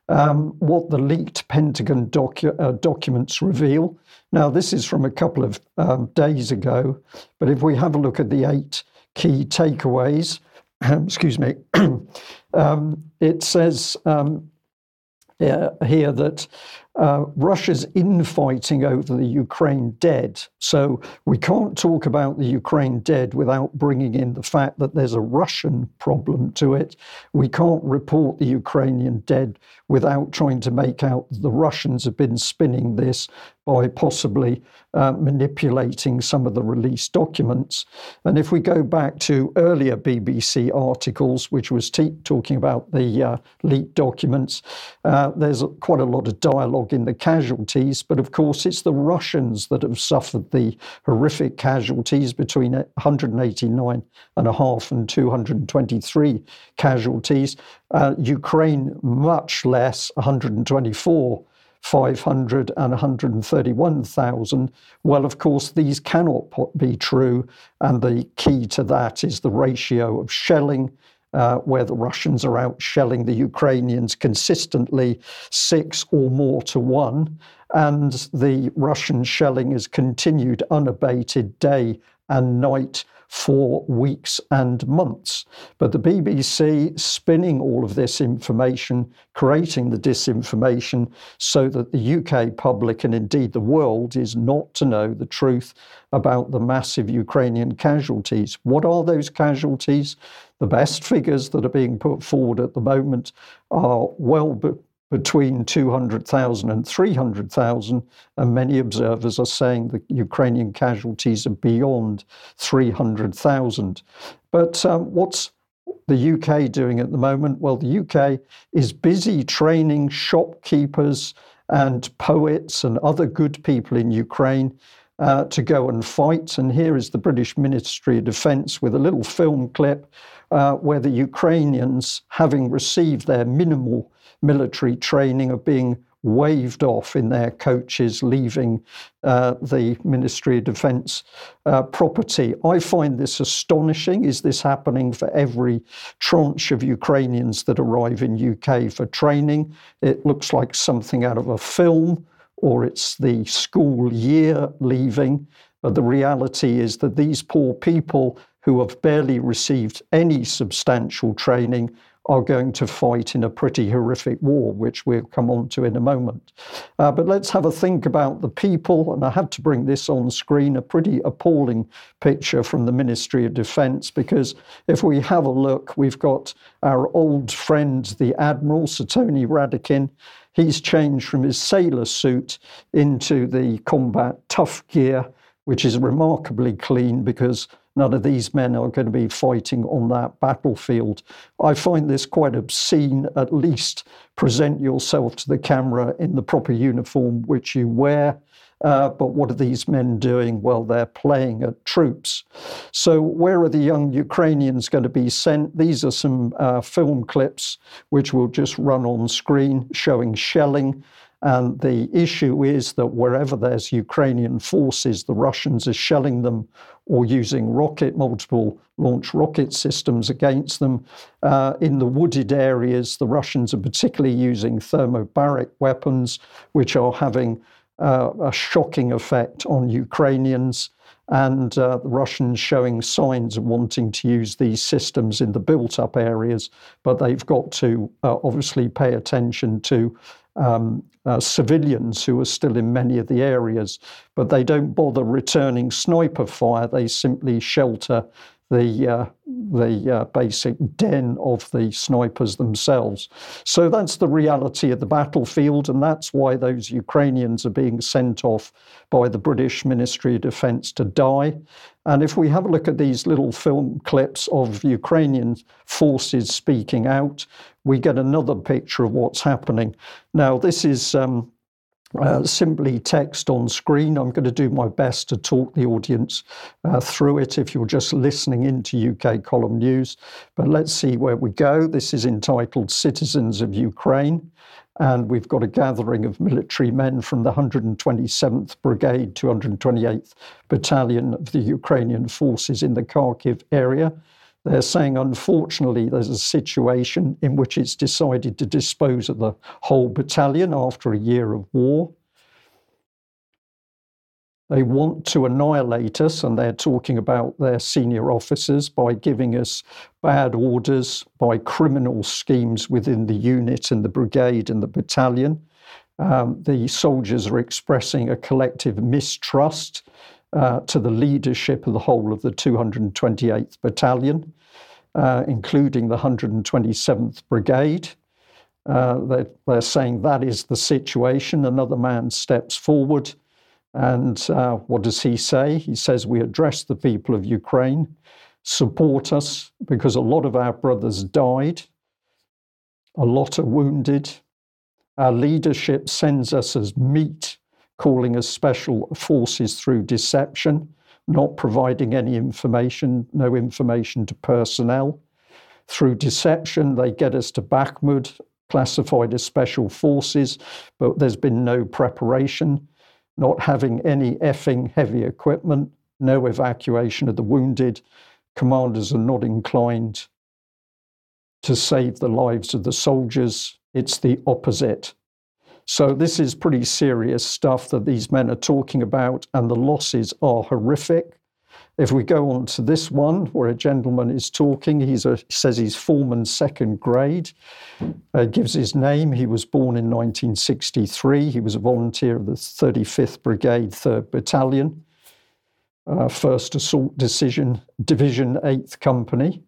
um, what the leaked Pentagon docu- uh, documents reveal. Now, this is from a couple of um, days ago, but if we have a look at the eight key takeaways, <clears throat> excuse me, <clears throat> um, it says um, here that uh, Russia's infighting over the Ukraine dead. So we can't talk about the Ukraine dead without bringing in the fact that there's a Russian problem to it. We can't report the Ukrainian dead without trying to make out the Russians have been spinning this by possibly uh, manipulating some of the released documents. And if we go back to earlier BBC articles, which was t- talking about the uh, leaked documents, uh, there's quite a lot of dialogue in the casualties. But of course, it's the Russians that have suffered the horrific casualties between 189 and a half and 223 casualties. Uh, Ukraine, much less, 124 500 and 131,000. Well, of course, these cannot be true. And the key to that is the ratio of shelling. Uh, where the Russians are out shelling the Ukrainians consistently six or more to one. And the Russian shelling has continued unabated day and night for weeks and months. But the BBC spinning all of this information, creating the disinformation so that the UK public and indeed the world is not to know the truth about the massive Ukrainian casualties. What are those casualties? The best figures that are being put forward at the moment are well between 200,000 and 300,000, and many observers are saying the Ukrainian casualties are beyond 300,000. But um, what's the UK doing at the moment? Well, the UK is busy training shopkeepers and poets and other good people in Ukraine uh, to go and fight. And here is the British Ministry of Defence with a little film clip uh, where the Ukrainians, having received their minimal military training, are being waved off in their coaches, leaving uh, the Ministry of Defence uh, property. I find this astonishing. Is this happening for every tranche of Ukrainians that arrive in UK for training? It looks like something out of a film, or it's the school year leaving. But the reality is that these poor people who have barely received any substantial training are going to fight in a pretty horrific war, which we'll come on to in a moment. Uh, but let's have a think about the people, and I had to bring this on screen a pretty appalling picture from the Ministry of Defence, because if we have a look, we've got our old friend, the Admiral, Sir Tony Radakin. He's changed from his sailor suit into the combat tough gear, which is remarkably clean because None of these men are going to be fighting on that battlefield. I find this quite obscene. At least present yourself to the camera in the proper uniform which you wear. Uh, but what are these men doing? Well, they're playing at troops. So, where are the young Ukrainians going to be sent? These are some uh, film clips which will just run on screen showing shelling. And the issue is that wherever there's Ukrainian forces, the Russians are shelling them or using rocket, multiple launch rocket systems against them. Uh, in the wooded areas, the Russians are particularly using thermobaric weapons, which are having uh, a shocking effect on Ukrainians. And uh, the Russians showing signs of wanting to use these systems in the built up areas, but they've got to uh, obviously pay attention to um, uh, civilians who are still in many of the areas, but they don't bother returning sniper fire. They simply shelter the uh, the uh, basic den of the snipers themselves. So that's the reality of the battlefield, and that's why those Ukrainians are being sent off by the British Ministry of Defence to die. And if we have a look at these little film clips of Ukrainian forces speaking out, we get another picture of what's happening. Now, this is. Um, uh, simply text on screen. I'm going to do my best to talk the audience uh, through it if you're just listening into UK column news. But let's see where we go. This is entitled Citizens of Ukraine. And we've got a gathering of military men from the 127th Brigade, 228th Battalion of the Ukrainian forces in the Kharkiv area. They're saying, unfortunately, there's a situation in which it's decided to dispose of the whole battalion after a year of war. They want to annihilate us, and they're talking about their senior officers by giving us bad orders, by criminal schemes within the unit and the brigade and the battalion. Um, the soldiers are expressing a collective mistrust uh, to the leadership of the whole of the 228th Battalion, uh, including the 127th Brigade. Uh, they're, they're, saying that is the situation. Another man steps forward, and uh, what does he say? He says, We address the people of Ukraine, support us, because a lot of our brothers died, a lot are wounded. Our leadership sends us as meat calling us special forces through deception, not providing any information, no information to personnel. Through deception, they get us to Bakhmut, classified as special forces, but there's been no preparation, not having any effing heavy equipment, no evacuation of the wounded. Commanders are not inclined to save the lives of the soldiers. It's the opposite. So this is pretty serious stuff that these men are talking about, and the losses are horrific. If we go on to this one, where a gentleman is talking, he says he's foreman second grade, uh, gives his name. He was born in 1963. He was a volunteer of the 35th Brigade, 3rd Battalion, uh, 1st Assault Decision Division, 8th Company.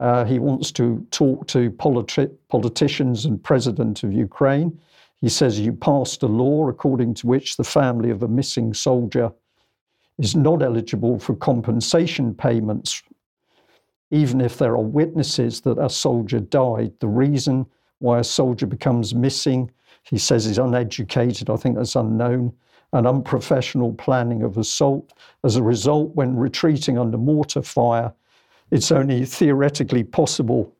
Uh, he wants to talk to politi- politicians and president of Ukraine. He says you passed a law according to which the family of a missing soldier is not eligible for compensation payments, even if there are witnesses that a soldier died. The reason why a soldier becomes missing, he says, is uneducated. I think that's unknown. And unprofessional planning of assault. As a result, when retreating under mortar fire, it's only theoretically possible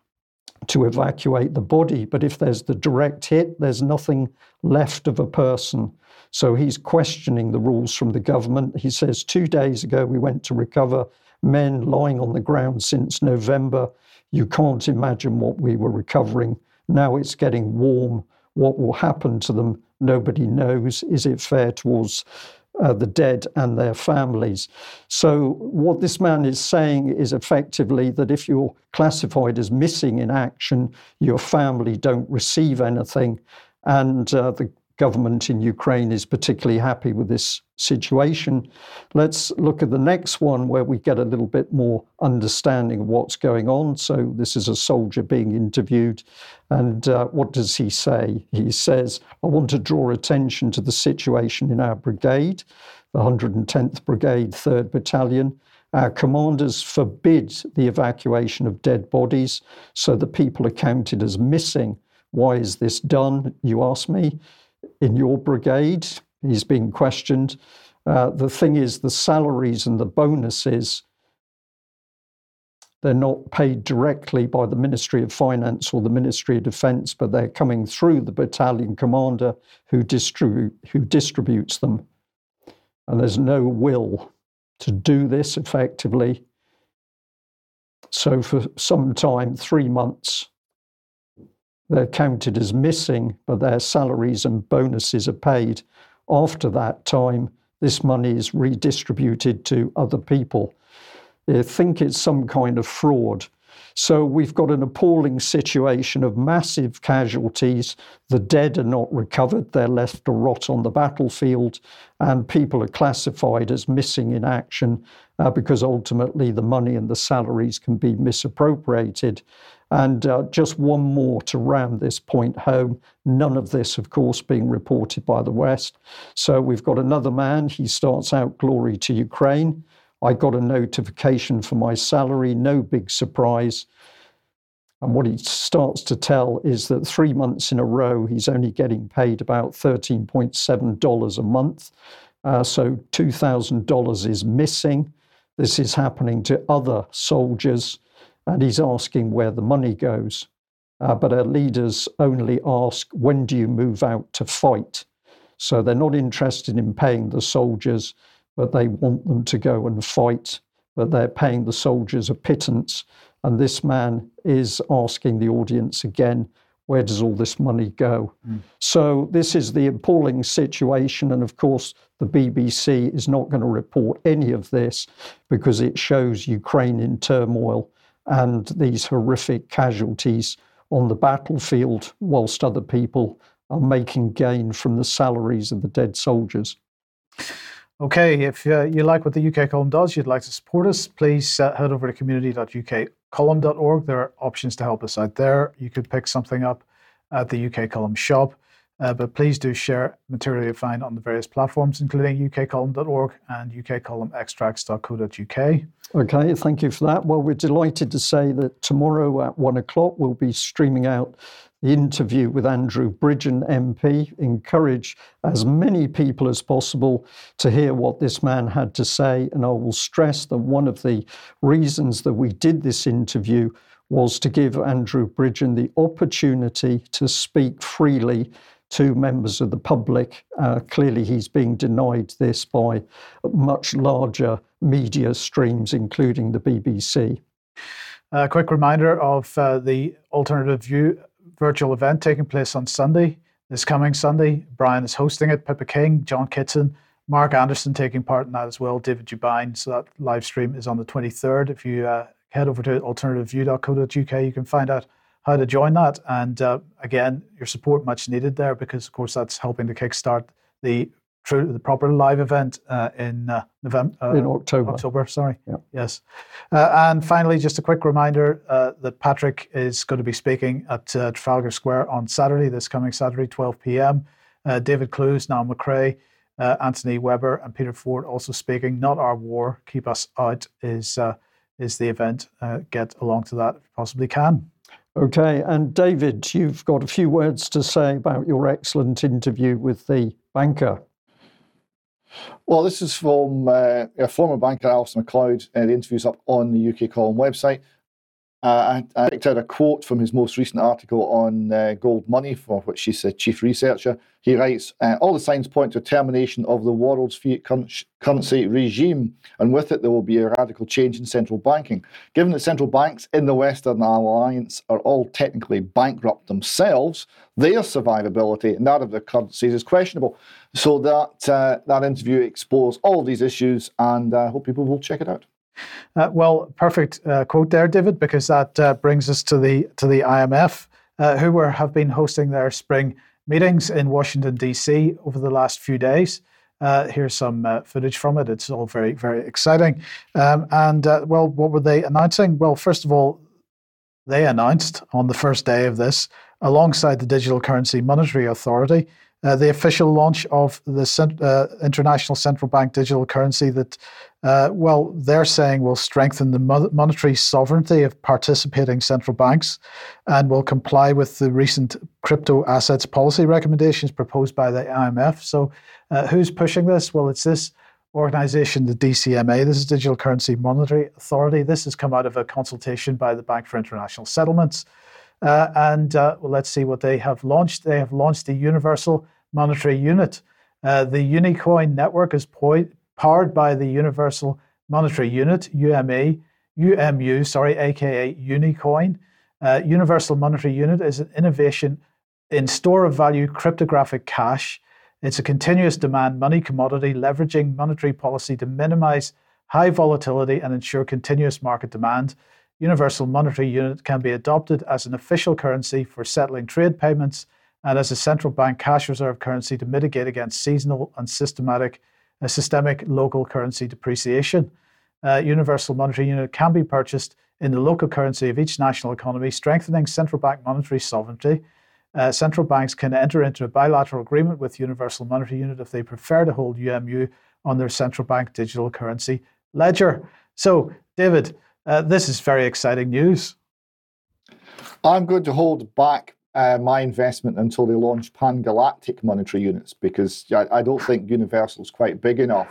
to evacuate the body. But if there's the direct hit, there's nothing left of a person. So he's questioning the rules from the government. He says, Two days ago, we went to recover men lying on the ground since November. You can't imagine what we were recovering. Now it's getting warm. What will happen to them? Nobody knows. Is it fair towards uh, the dead and their families. So, what this man is saying is effectively that if you're classified as missing in action, your family don't receive anything. And uh, the government in Ukraine is particularly happy with this situation. Let's look at the next one where we get a little bit more understanding of what's going on. So, this is a soldier being interviewed. And uh, what does he say? He says, I want to draw attention to the situation in our brigade, the 110th Brigade, 3rd Battalion. Our commanders forbid the evacuation of dead bodies, so the people are counted as missing. Why is this done? You ask me in your brigade. He's being questioned. Uh, the thing is, the salaries and the bonuses, they're not paid directly by the Ministry of Finance or the Ministry of Defence, but they're coming through the battalion commander who, who distributes them. And there's no will to do this effectively. So, for some time, three months, they're counted as missing, but their salaries and bonuses are paid. After that time, this money is redistributed to other people. They think it's some kind of fraud. So we've got an appalling situation of massive casualties. The dead are not recovered, they're left to rot on the battlefield, and people are classified as missing in action uh, because ultimately the money and the salaries can be misappropriated. And uh, just one more to ram this point home none of this, of course, being reported by the West. So we've got another man, he starts out glory to Ukraine. I got a notification for my salary, no big surprise. And what he starts to tell is that three months in a row, he's only getting paid about $13.7 a month. Uh, so $2,000 is missing. This is happening to other soldiers, and he's asking where the money goes. Uh, but our leaders only ask, when do you move out to fight? So they're not interested in paying the soldiers but they want them to go and fight, but they're paying the soldiers a pittance. And this man is asking the audience again, where does all this money go? Mm. So, this is the appalling situation. And of course, the BBC is not going to report any of this because it shows Ukraine in turmoil and these horrific casualties on the battlefield, whilst other people are making gain from the salaries of the dead soldiers. Okay, if uh, you like what the UK column does, you'd like to support us, please uh, head over to community.ukcolumn.org. There are options to help us out there. You could pick something up at the UK column shop, uh, but please do share material you find on the various platforms, including ukcolumn.org and ukcolumnextracts.co.uk. Okay, thank you for that. Well, we're delighted to say that tomorrow at one o'clock we'll be streaming out the interview with Andrew Bridgen MP. Encourage as many people as possible to hear what this man had to say. And I will stress that one of the reasons that we did this interview was to give Andrew Bridgen the opportunity to speak freely to members of the public. Uh, clearly, he's being denied this by much larger media streams, including the BBC. A quick reminder of uh, the alternative view virtual event taking place on Sunday, this coming Sunday. Brian is hosting it, Pippa King, John Kitson, Mark Anderson taking part in that as well, David Dubine. So that live stream is on the 23rd. If you uh, head over to alternativeview.co.uk, you can find out how to join that. And uh, again, your support much needed there because, of course, that's helping to kickstart the through the proper live event uh, in uh, November. Uh, in October. October, sorry. Yeah. Yes. Uh, and finally, just a quick reminder uh, that Patrick is going to be speaking at uh, Trafalgar Square on Saturday, this coming Saturday, 12 p.m. David Clews, Niall McCrae, Anthony Webber, and Peter Ford also speaking. Not Our War, Keep Us Out is, is the event. get along to that if you possibly can. Okay, and David, you've got a few words to say about your excellent interview with the banker. Well, this is from uh, a former banker, Alasdair Macleod. Uh, the interview's up on the UK Column website. Uh, I, I, picked out a quote from his most recent article on uh, Goldmoney, for which he's a chief researcher. He writes uh, All the signs point to a termination of the world's fiat currency regime, and with it, there will be a radical change in central banking. Given that central banks in the Western Alliance are all technically bankrupt themselves, their survivability and that of their currencies is questionable. So, that, uh, that interview explores all these issues, and I hope people will check it out. Uh, well, perfect uh, quote there, David, because that uh, brings us to the to the IMF, uh, who were, have been hosting their spring meetings in Washington D.C. over the last few days. Uh, here's some uh, footage from it. It's all very very exciting. Um, and well, what were they announcing? Well, first of all, they announced on the first day of this, alongside the Digital Currency Monetary Authority, uh, the official launch of the cent- uh, international central bank digital currency that, uh, well, they're saying will strengthen the mo- monetary sovereignty of participating central banks and will comply with the recent crypto assets policy recommendations proposed by the IMF. So, uh, who's pushing this? Well, it's this organization, the DCMA. This is Digital Currency Monetary Authority. This has come out of a consultation by the Bank for International Settlements. Uh, and uh, well, let's see what they have launched. They have launched the Universal Monetary Unit. Uh, the Unicoin network is po- powered by the Universal Monetary Unit, UMA, UMU, sorry, aka Unicoin. Uh, Universal Monetary Unit is an innovation in store of value cryptographic cash. It's a continuous demand money commodity leveraging monetary policy to minimize high volatility and ensure continuous market demand. Universal Monetary Unit can be adopted as an official currency for settling trade payments and as a central bank cash reserve currency to mitigate against seasonal and systematic, uh, systemic local currency depreciation. Uh, Universal Monetary Unit can be purchased in the local currency of each national economy, strengthening central bank monetary sovereignty. Uh, central banks can enter into a bilateral agreement with Universal Monetary Unit if they prefer to hold UMU on their central bank digital currency ledger. So, David, uh, this is very exciting news. I'm going to hold back uh, my investment until they launch pan galactic monetary units because I, I don't think Universal is quite big enough.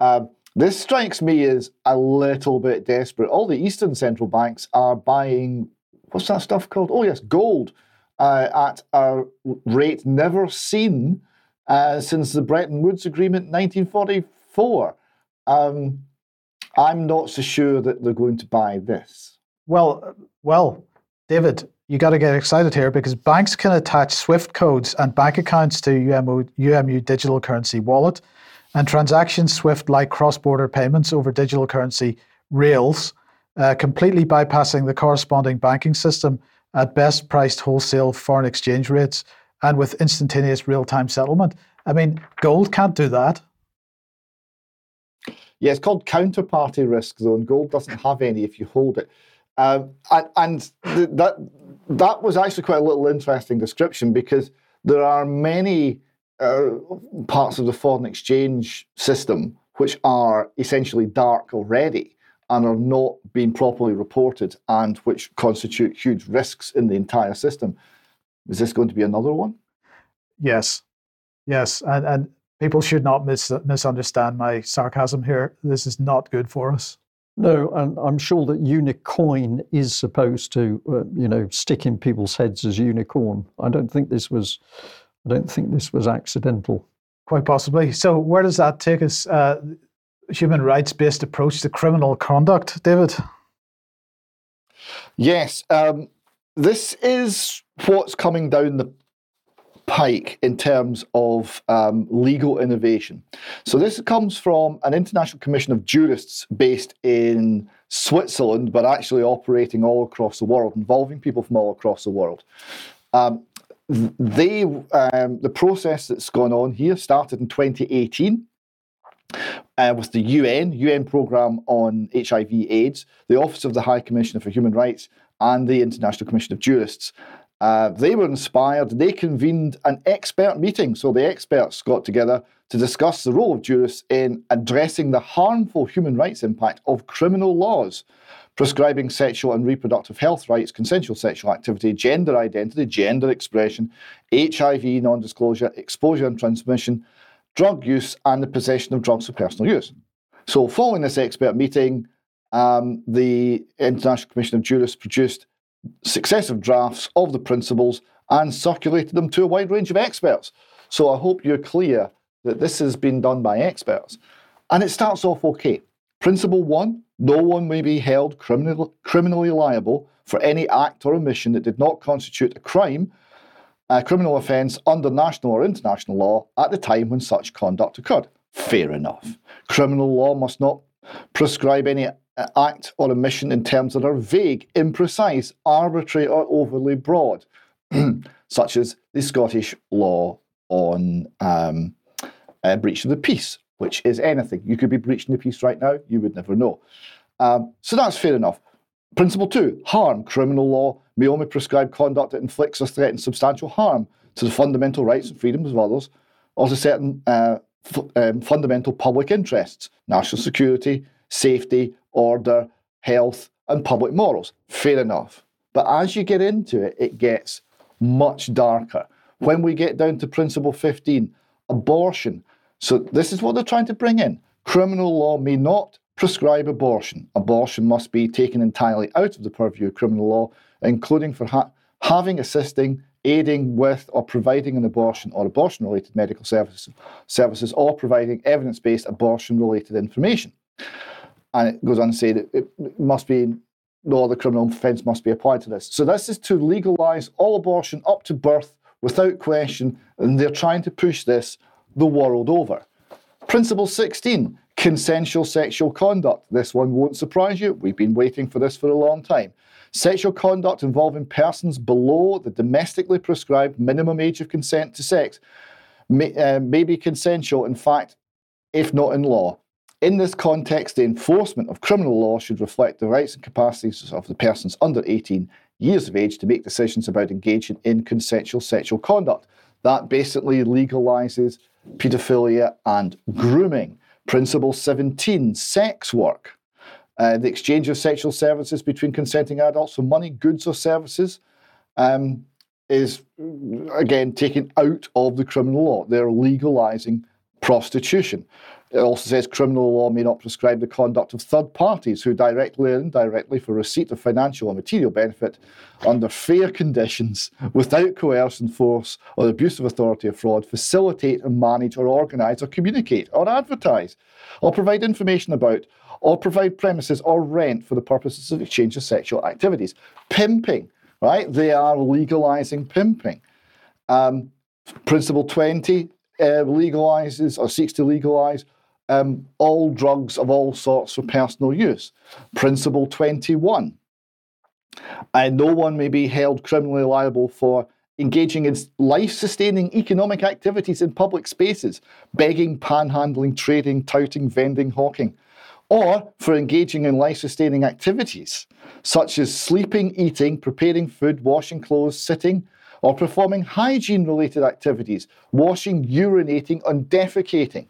Um, this strikes me as a little bit desperate. All the Eastern central banks are buying, what's that stuff called? Oh, yes, gold uh, at a rate never seen uh, since the Bretton Woods Agreement in 1944. Um, I'm not so sure that they're going to buy this. Well, well, David, you got to get excited here because banks can attach SWIFT codes and bank accounts to UMU, UMU digital currency wallet and transactions SWIFT like cross border payments over digital currency rails, uh, completely bypassing the corresponding banking system at best priced wholesale foreign exchange rates and with instantaneous real time settlement. I mean, gold can't do that. Yeah, it's called counterparty risk, though, and gold doesn't have any if you hold it. Um, and, and th- that that was actually quite a little interesting description because there are many uh, parts of the foreign exchange system which are essentially dark already and are not being properly reported and which constitute huge risks in the entire system. Is this going to be another one? Yes, yes, and and people should not mis- misunderstand my sarcasm here. This is not good for us. No, and I'm sure that Unicoin is supposed to, uh, you know, stick in people's heads as unicorn. I don't think this was, I don't think this was accidental. Quite possibly. So, where does that take us? Uh, human rights-based approach to criminal conduct, David. Yes, um, this is what's coming down the pike in terms of um, legal innovation. So, this comes from an international commission of jurists based in Switzerland, but actually operating all across the world, involving people from all across the world. Um, they, um, the process that's gone on here started in 2018. Uh, with the UN, UN Programme on HIV/AIDS, the Office of the High Commissioner for Human Rights, and the International Commission of Jurists. Uh, they were inspired. They convened an expert meeting. So the experts got together to discuss the role of jurists in addressing the harmful human rights impact of criminal laws prescribing sexual and reproductive health rights, consensual sexual activity, gender identity, gender expression, HIV non disclosure, exposure and transmission, drug use, and the possession of drugs for personal use. So, following this expert meeting, um, the International Commission of Jurists produced successive drafts of the principles and circulated them to a wide range of experts. So I hope you're clear that this has been done by experts. And it starts off okay. Principle one no one may be held criminal, criminally liable for any act or omission that did not constitute a crime, a criminal offence under national or international law at the time when such conduct occurred. Fair enough. Criminal law must not prescribe any act or omission in terms that are vague, imprecise, arbitrary, or overly broad, <clears throat> such as the Scottish law on um, breach of the peace, which is anything. You could be breaching the peace right now, you would never know. Um, so that's fair enough. Principle two harm. Criminal law may only prescribe conduct that inflicts or threatens substantial harm to the fundamental rights and freedoms of others or to certain uh, f- um, fundamental public interests, national security, safety, order, health, and public morals. Fair enough. But as you get into it, it gets much darker. When we get down to principle 15, abortion. So, this is what they're trying to bring in. Criminal law may not prescribe abortion. Abortion must be taken entirely out of the purview of criminal law, including for ha- having, assisting, aiding with, or providing an abortion or abortion related medical services, services or providing evidence based abortion related information. And it goes on to say that it must be no other criminal offence must be applied to this. So this is to legalise all abortion up to birth without question, and they're trying to push this the world over. Principle 16 Consensual sexual conduct. This one won't surprise you. We've been waiting for this for a long time. Sexual conduct involving persons below the domestically prescribed minimum age of consent to sex may, uh, may be consensual, in fact, if not in law. In this context, the enforcement of criminal law should reflect the rights and capacities of the persons under 18 years of age to make decisions about engaging in consensual sexual conduct. That basically legalizes paedophilia and grooming. Principle 17 sex work. Uh, the exchange of sexual services between consenting adults for money, goods, or services um, is again taken out of the criminal law. They're legalizing prostitution. It also says criminal law may not prescribe the conduct of third parties who directly or indirectly, for receipt of financial or material benefit, under fair conditions, without coercion, force, or abuse of authority or fraud, facilitate and manage or organise or communicate or advertise or provide information about or provide premises or rent for the purposes of exchange of sexual activities. Pimping, right? They are legalising pimping. Um, Principle 20 uh, legalises or seeks to legalise um, all drugs of all sorts for personal use. Principle 21. And no one may be held criminally liable for engaging in life sustaining economic activities in public spaces, begging, panhandling, trading, touting, vending, hawking, or for engaging in life sustaining activities such as sleeping, eating, preparing food, washing clothes, sitting, or performing hygiene related activities, washing, urinating, and defecating.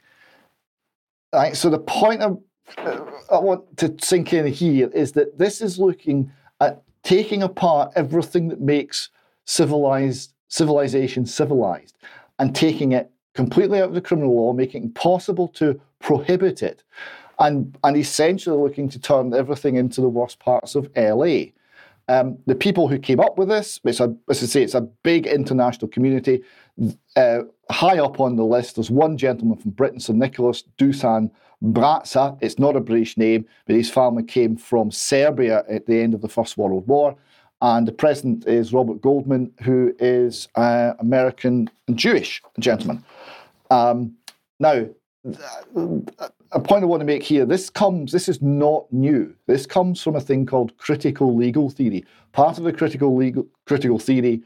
Right, so the point of, uh, I want to sink in here is that this is looking at taking apart everything that makes civilized civilization civilized and taking it completely out of the criminal law, making it impossible to prohibit it, and and essentially looking to turn everything into the worst parts of LA. Um, the people who came up with this, it's a, as I say, it's a big international community. Uh, high up on the list, there's one gentleman from Britain, Sir Nicholas Dusan Bratza. It's not a British name, but his family came from Serbia at the end of the First World War. And the president is Robert Goldman, who is uh, American Jewish gentleman. Um, now, a point I want to make here this comes, this is not new. This comes from a thing called critical legal theory. Part of the critical legal critical theory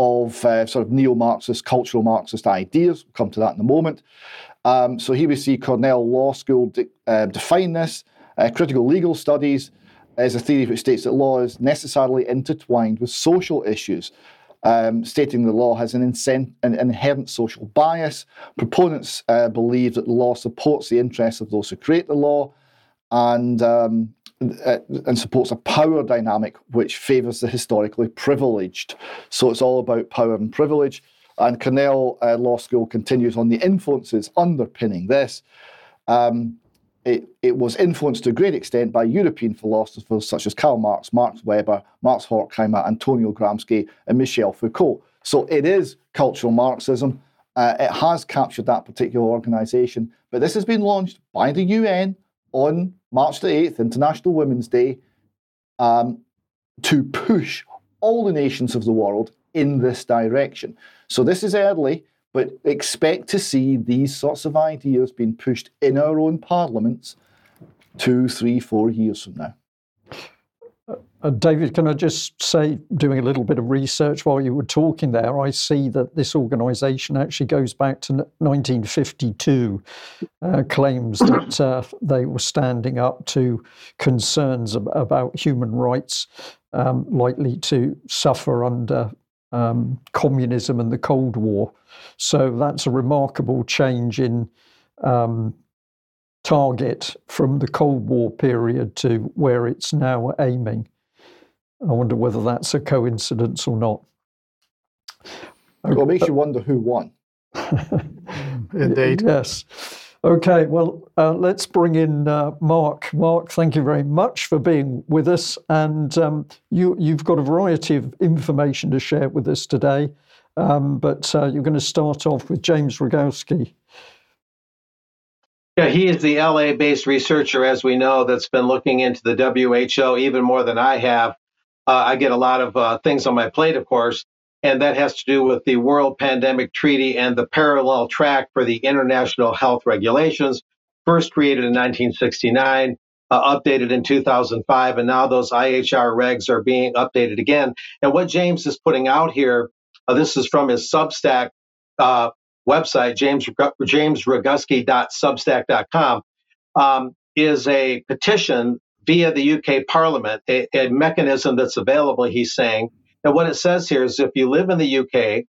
of uh, sort of neo Marxist, cultural Marxist ideas. We'll come to that in a moment. Um, so here we see Cornell Law School de- uh, define this. Uh, critical legal studies is a theory which states that law is necessarily intertwined with social issues um, stating the law has an, incent- an, inherent social bias. Proponents uh, believe that the law supports the interests of those who create the law and, um, uh, and supports a power dynamic which favours the historically privileged. So it's all about power and privilege. And Cornell uh, Law School continues on the influences underpinning this. Um, it, it was influenced to a great extent by European philosophers such as Karl Marx, Max Weber, Max Horkheimer, Antonio Gramsci, and Michel Foucault. So it is cultural Marxism. Uh, it has captured that particular organization, but this has been launched by the UN on March the 8th, International Women's Day, um, to push all the nations of the world in this direction. So this is early. But expect to see these sorts of ideas being pushed in our own parliaments two, three, four years from now. David, can I just say, doing a little bit of research while you were talking there, I see that this organisation actually goes back to 1952, uh, claims that uh, they were standing up to concerns ab- about human rights um, likely to suffer under um, communism and the Cold War. So that's a remarkable change in um, target from the Cold War period to where it's now aiming. I wonder whether that's a coincidence or not. Well, it makes you wonder who won. <laughs> Indeed. Yes. Okay, well, uh, let's bring in uh, Mark. Mark, thank you very much for being with us. And um, you, you've got a variety of information to share with us today. Um, but uh, you're going to start off with James Roguski. Yeah, he is the LA based researcher, as we know, that's been looking into the WHO even more than I have. Uh, I get a lot of uh, things on my plate, of course, and that has to do with the World Pandemic Treaty and the parallel track for the international health regulations. first created in 1969, uh, updated in 2005, and now those IHR regs are being updated again. And what James is putting out here, uh, this is from his Substack uh, website, James um, is a petition via the UK Parliament, a, a mechanism that's available. He's saying, and what it says here is, if you live in the UK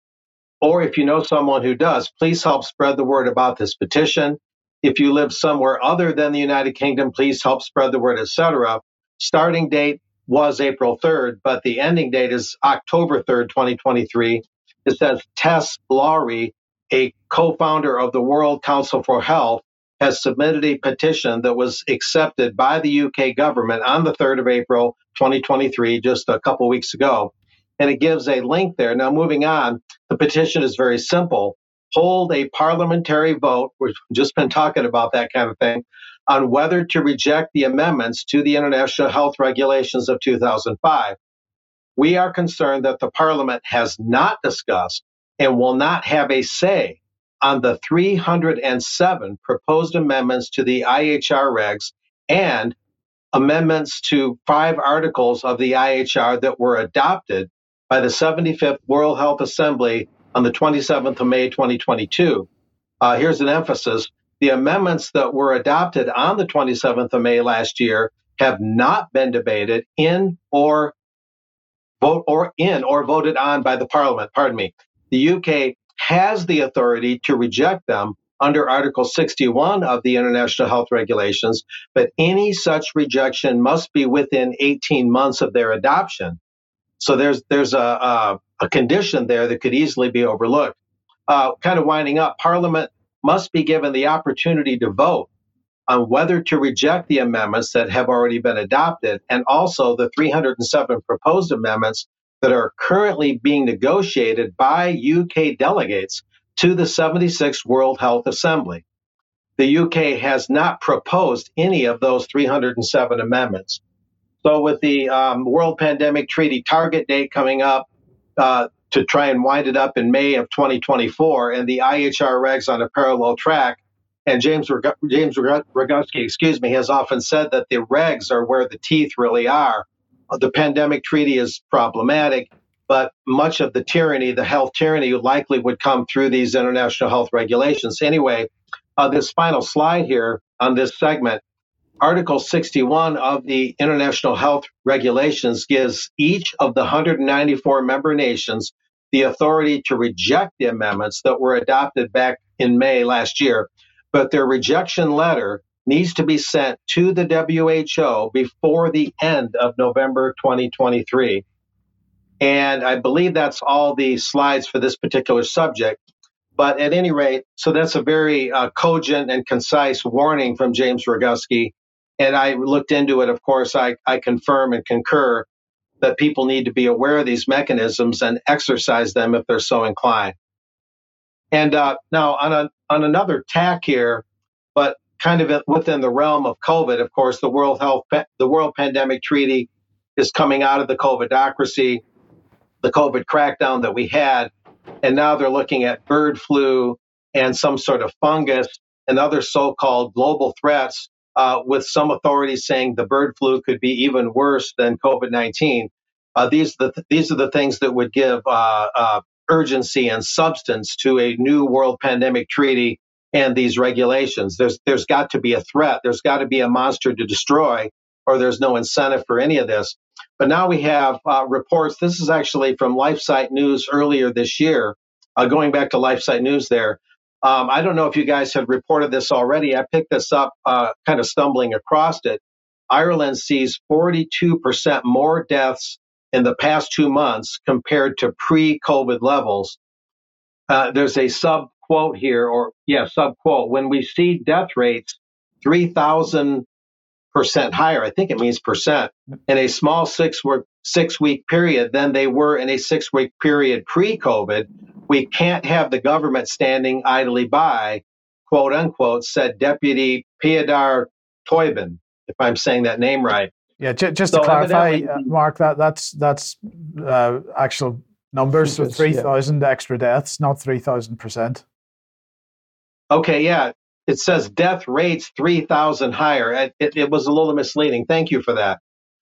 or if you know someone who does, please help spread the word about this petition. If you live somewhere other than the United Kingdom, please help spread the word, etc. Starting date was April 3rd, but the ending date is October 3rd, 2023. It says Tess Lawrie, a co founder of the World Council for Health, has submitted a petition that was accepted by the UK government on the 3rd of April, 2023, just a couple weeks ago. And it gives a link there. Now, moving on, the petition is very simple hold a parliamentary vote, we've just been talking about that kind of thing, on whether to reject the amendments to the International Health Regulations of 2005. We are concerned that the Parliament has not discussed and will not have a say on the 307 proposed amendments to the IHR regs and amendments to five articles of the IHR that were adopted by the 75th World Health Assembly on the 27th of May 2022. Uh, here's an emphasis. The amendments that were adopted on the 27th of May last year have not been debated in or vote or in or voted on by the parliament. Pardon me. The UK has the authority to reject them under Article 61 of the International Health Regulations, but any such rejection must be within 18 months of their adoption. So there's there's a, a, a condition there that could easily be overlooked. Uh, kind of winding up, Parliament must be given the opportunity to vote on whether to reject the amendments that have already been adopted and also the 307 proposed amendments that are currently being negotiated by UK delegates to the 76th World Health Assembly. The UK has not proposed any of those 307 amendments. So, with the um, World Pandemic Treaty target date coming up uh, to try and wind it up in May of 2024, and the IHR regs on a parallel track, and James Rog- James excuse me, has often said that the regs are where the teeth really are. The pandemic treaty is problematic, but much of the tyranny, the health tyranny, likely would come through these international health regulations. Anyway, uh, this final slide here on this segment Article 61 of the International Health Regulations gives each of the 194 member nations the authority to reject the amendments that were adopted back in May last year. But their rejection letter needs to be sent to the WHO before the end of November 2023. And I believe that's all the slides for this particular subject. But at any rate, so that's a very uh, cogent and concise warning from James Roguski and I looked into it. Of course, I, I confirm and concur that people need to be aware of these mechanisms and exercise them if they're so inclined. And uh, now on a, on another tack here, but kind of within the realm of COVID, of course, the World Health the World Pandemic Treaty is coming out of the COVIDocracy, the COVID crackdown that we had, and now they're looking at bird flu and some sort of fungus and other so-called global threats uh, with some authorities saying the bird flu could be even worse than COVID 19. Uh, these, are the, these are the things that would give uh, uh, urgency and substance to a new world pandemic treaty and these regulations. There's, there's got to be a threat, there's got to be a monster to destroy, or there's no incentive for any of this. But now we have uh, reports. This is actually from LifeSite News earlier this year. Uh, going back to LifeSite News there, um, I don't know if you guys have reported this already. I picked this up uh, kind of stumbling across it. Ireland sees 42% more deaths in the past two months compared to pre COVID levels. Uh, there's a sub quote here, or yeah, sub quote. When we see death rates 3,000 percent higher, I think it means percent, in a small six week, six week period than they were in a six week period pre COVID, we can't have the government standing idly by, quote unquote, said Deputy Peadar Toibin, if I'm saying that name right. Yeah, j- just so to clarify, uh, Mark, that that's that's uh, actual numbers. So three thousand yeah. extra deaths, not three thousand percent. Okay, yeah, it says death rates 3,000 higher. It, it, it, was a little misleading. Thank you for that.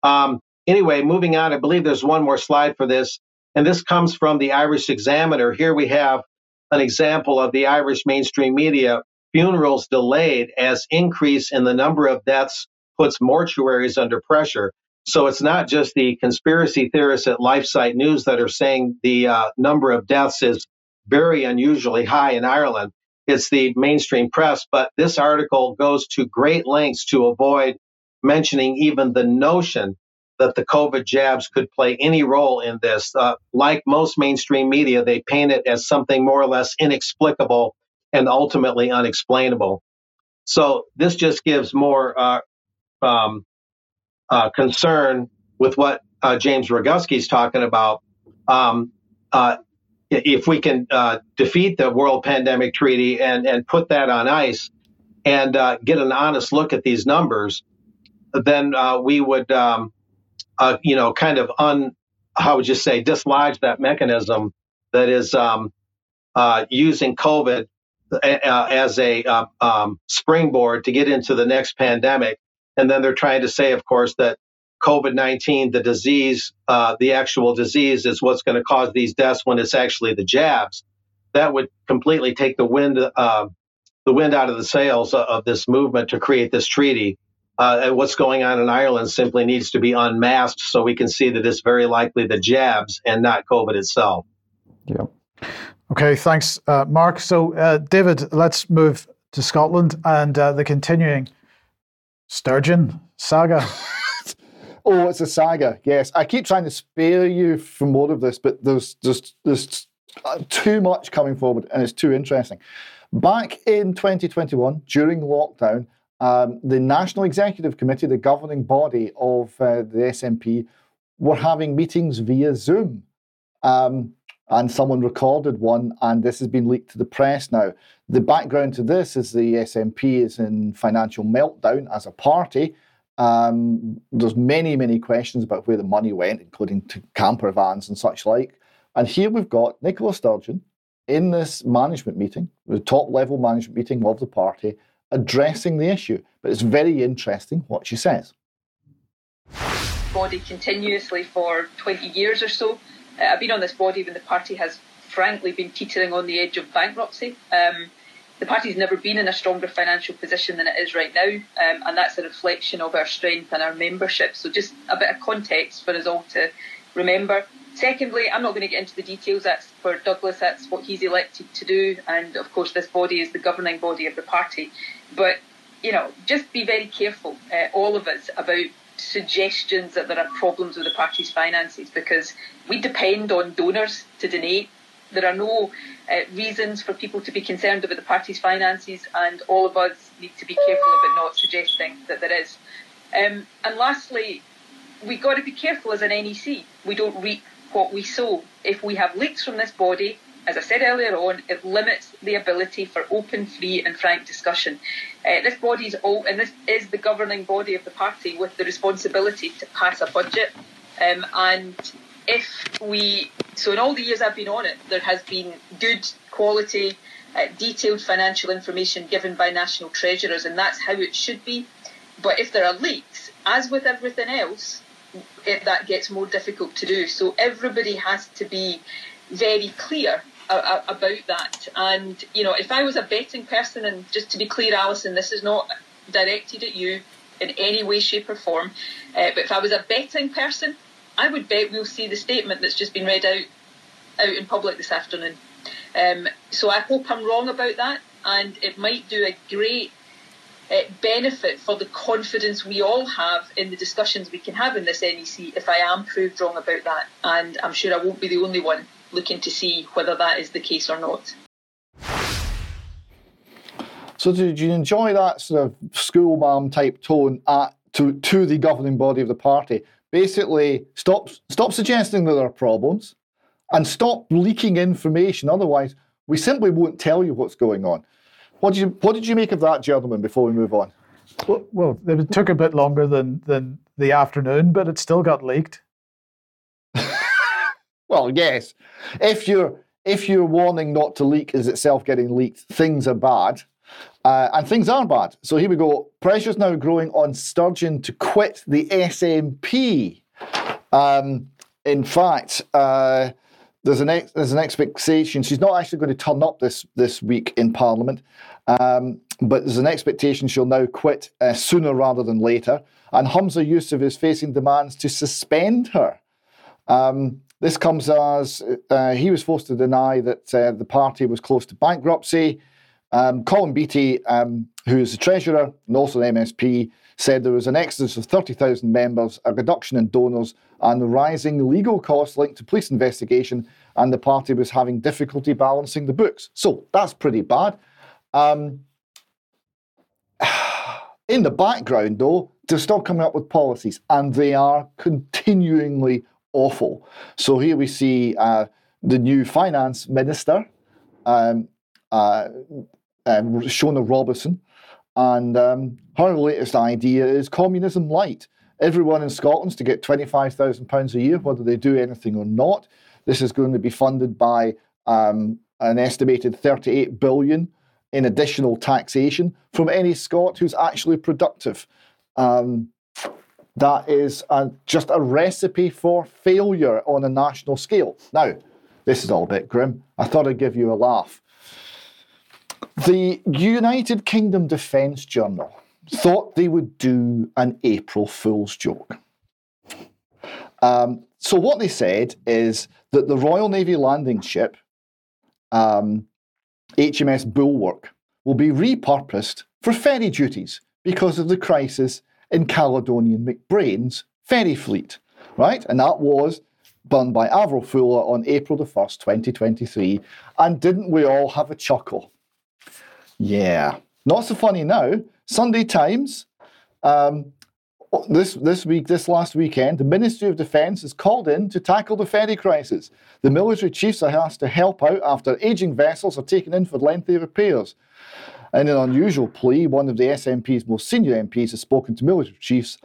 Um, anyway, moving on, I believe there's one more slide for this. And this comes from the Irish Examiner. Here we have an example of the Irish mainstream media funerals delayed as increase in the number of deaths puts mortuaries under pressure. So it's not just the conspiracy theorists at LifeSite News that are saying the uh, number of deaths is very unusually high in Ireland. It's the mainstream press. But this article goes to great lengths to avoid mentioning even the notion that the COVID jabs could play any role in this. Uh, like most mainstream media, they paint it as something more or less inexplicable and ultimately unexplainable. So this just gives more uh, um, uh, concern with what uh, James Roguski is talking about. Um, uh, if we can uh, defeat the World Pandemic Treaty and, and put that on ice and uh, get an honest look at these numbers, then uh, we would, um, you know, kind of un, how would you say, dislodge that mechanism that is um, using COVID as a um, springboard to get into the next pandemic. And then they're trying to say, of course, that COVID 19, the disease, uh, the actual disease is what's going to cause these deaths when it's actually the jabs. That would completely take the wind, uh, the wind out of the sails of this movement to create this treaty. Uh, and what's going on in Ireland simply needs to be unmasked so we can see that it's very likely the jabs and not COVID itself. Yeah. Okay, thanks, uh, Mark. So, uh, David, let's move to Scotland and uh, the continuing Sturgeon saga. <laughs> oh, it's a saga. Yes, I keep trying to spare you from more of this, but there's just there's too much coming forward, and it's too interesting. Back in 2021, during lockdown, um, the National Executive Committee, the governing body of uh, the SNP, were having meetings via Zoom. Um, and someone recorded one, and this has been leaked to the press now. The background to this is the SNP is in financial meltdown as a party. Um, there's many, many questions about where the money went, including to camper vans and such like. And here we've got Nicola Sturgeon in this management meeting, the top level management meeting of the party, addressing the issue. But it's very interesting what she says. Body continuously for 20 years or so uh, I've been on this body when the party has frankly been teetering on the edge of bankruptcy. Um, the party's never been in a stronger financial position than it is right now, um, and that's a reflection of our strength and our membership. So, just a bit of context for us all to remember. Secondly, I'm not going to get into the details. That's for Douglas. That's what he's elected to do, and of course, this body is the governing body of the party. But you know, just be very careful, uh, all of us, about suggestions that there are problems with the party's finances because we depend on donors to donate. There are no uh, reasons for people to be concerned about the party's finances, and all of us need to be careful about not suggesting that there is. Um, and lastly, we've got to be careful as an NEC. We don't reap what we sow. If we have leaks from this body, as I said earlier on, it limits the ability for open, free, and frank discussion. Uh, this body is all, and this is the governing body of the party with the responsibility to pass a budget. Um, and if we, so in all the years I've been on it, there has been good quality, uh, detailed financial information given by national treasurers, and that's how it should be. But if there are leaks, as with everything else, it, that gets more difficult to do. So everybody has to be very clear about that. And, you know, if I was a betting person, and just to be clear, Alison, this is not directed at you in any way, shape, or form, uh, but if I was a betting person, I would bet we'll see the statement that's just been read out out in public this afternoon. Um, so I hope I'm wrong about that, and it might do a great uh, benefit for the confidence we all have in the discussions we can have in this NEC if I am proved wrong about that. And I'm sure I won't be the only one looking to see whether that is the case or not. So, did you enjoy that sort of school mom type tone at, to, to the governing body of the party? Basically, stop, stop suggesting that there are problems and stop leaking information. Otherwise, we simply won't tell you what's going on. What did you, what did you make of that, gentlemen, before we move on? Well, well, it took a bit longer than, than the afternoon, but it still got leaked. <laughs> Well, yes. If your if your warning not to leak is itself getting leaked, things are bad. Uh, and things are bad. So here we go. Pressure's now growing on Sturgeon to quit the SNP. Um, in fact, uh, there's an ex- there's an expectation she's not actually going to turn up this this week in Parliament, um, but there's an expectation she'll now quit uh, sooner rather than later. And Humza Yousaf is facing demands to suspend her. Um, this comes as uh, he was forced to deny that uh, the party was close to bankruptcy. Um, Colin Beattie, um, who is the treasurer and also an MSP, said there was an exodus of 30,000 members, a reduction in donors, and rising legal costs linked to police investigation, and the party was having difficulty balancing the books. So that's pretty bad. Um, <sighs> in the background, though, they're still coming up with policies, and they are continuingly awful. So here we see uh, the new finance minister, um, uh, um, Shona Robertson, and um, her latest idea is communism light. Everyone in Scotland's to get £25,000 a year, whether they do anything or not. This is going to be funded by um, an estimated 38 billion in additional taxation from any Scot who's actually productive. Um, that is a, just a recipe for failure on a national scale. Now, this is all a bit grim. I thought I'd give you a laugh. The United Kingdom Defence Journal thought they would do an April Fool's joke. Um, so, what they said is that the Royal Navy landing ship, um, HMS Bulwark, will be repurposed for ferry duties because of the crisis in Caledonian MacBrayne's ferry fleet, right? And that was done by Avril Fuller on April the 1st, 2023. And didn't we all have a chuckle? Yeah. Not so funny now. Sunday Times, um, this, this week, this last weekend, the Ministry of Defence is called in to tackle the ferry crisis. The military chiefs are asked to help out after ageing vessels are taken in for lengthy repairs. In an unusual plea, one of the SNP's most senior MPs has spoken to military chiefs,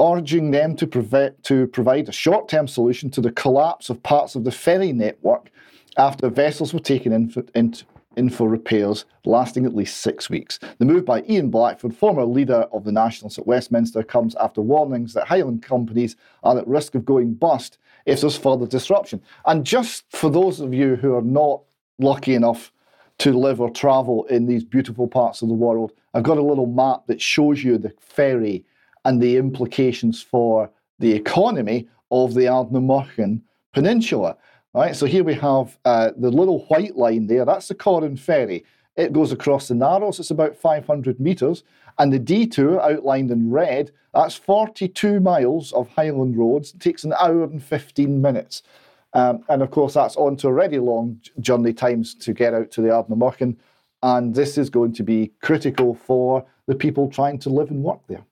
urging them to, prevent, to provide a short term solution to the collapse of parts of the ferry network after vessels were taken in for, in, in for repairs lasting at least six weeks. The move by Ian Blackford, former leader of the Nationalists at Westminster, comes after warnings that Highland companies are at risk of going bust if there's further disruption. And just for those of you who are not lucky enough to live or travel in these beautiful parts of the world, I've got a little map that shows you the ferry and the implications for the economy of the Ardnamurchan Peninsula. Right, so here we have uh, the little white line there. That's the Corran Ferry. It goes across the Narrows. It's about 500 metres. And the detour, outlined in red, that's 42 miles of Highland roads. It takes an hour and 15 minutes. Um, and of course, that's on to already long journey times to get out to the Ardnamurchan. And this is going to be critical for the people trying to live and work there.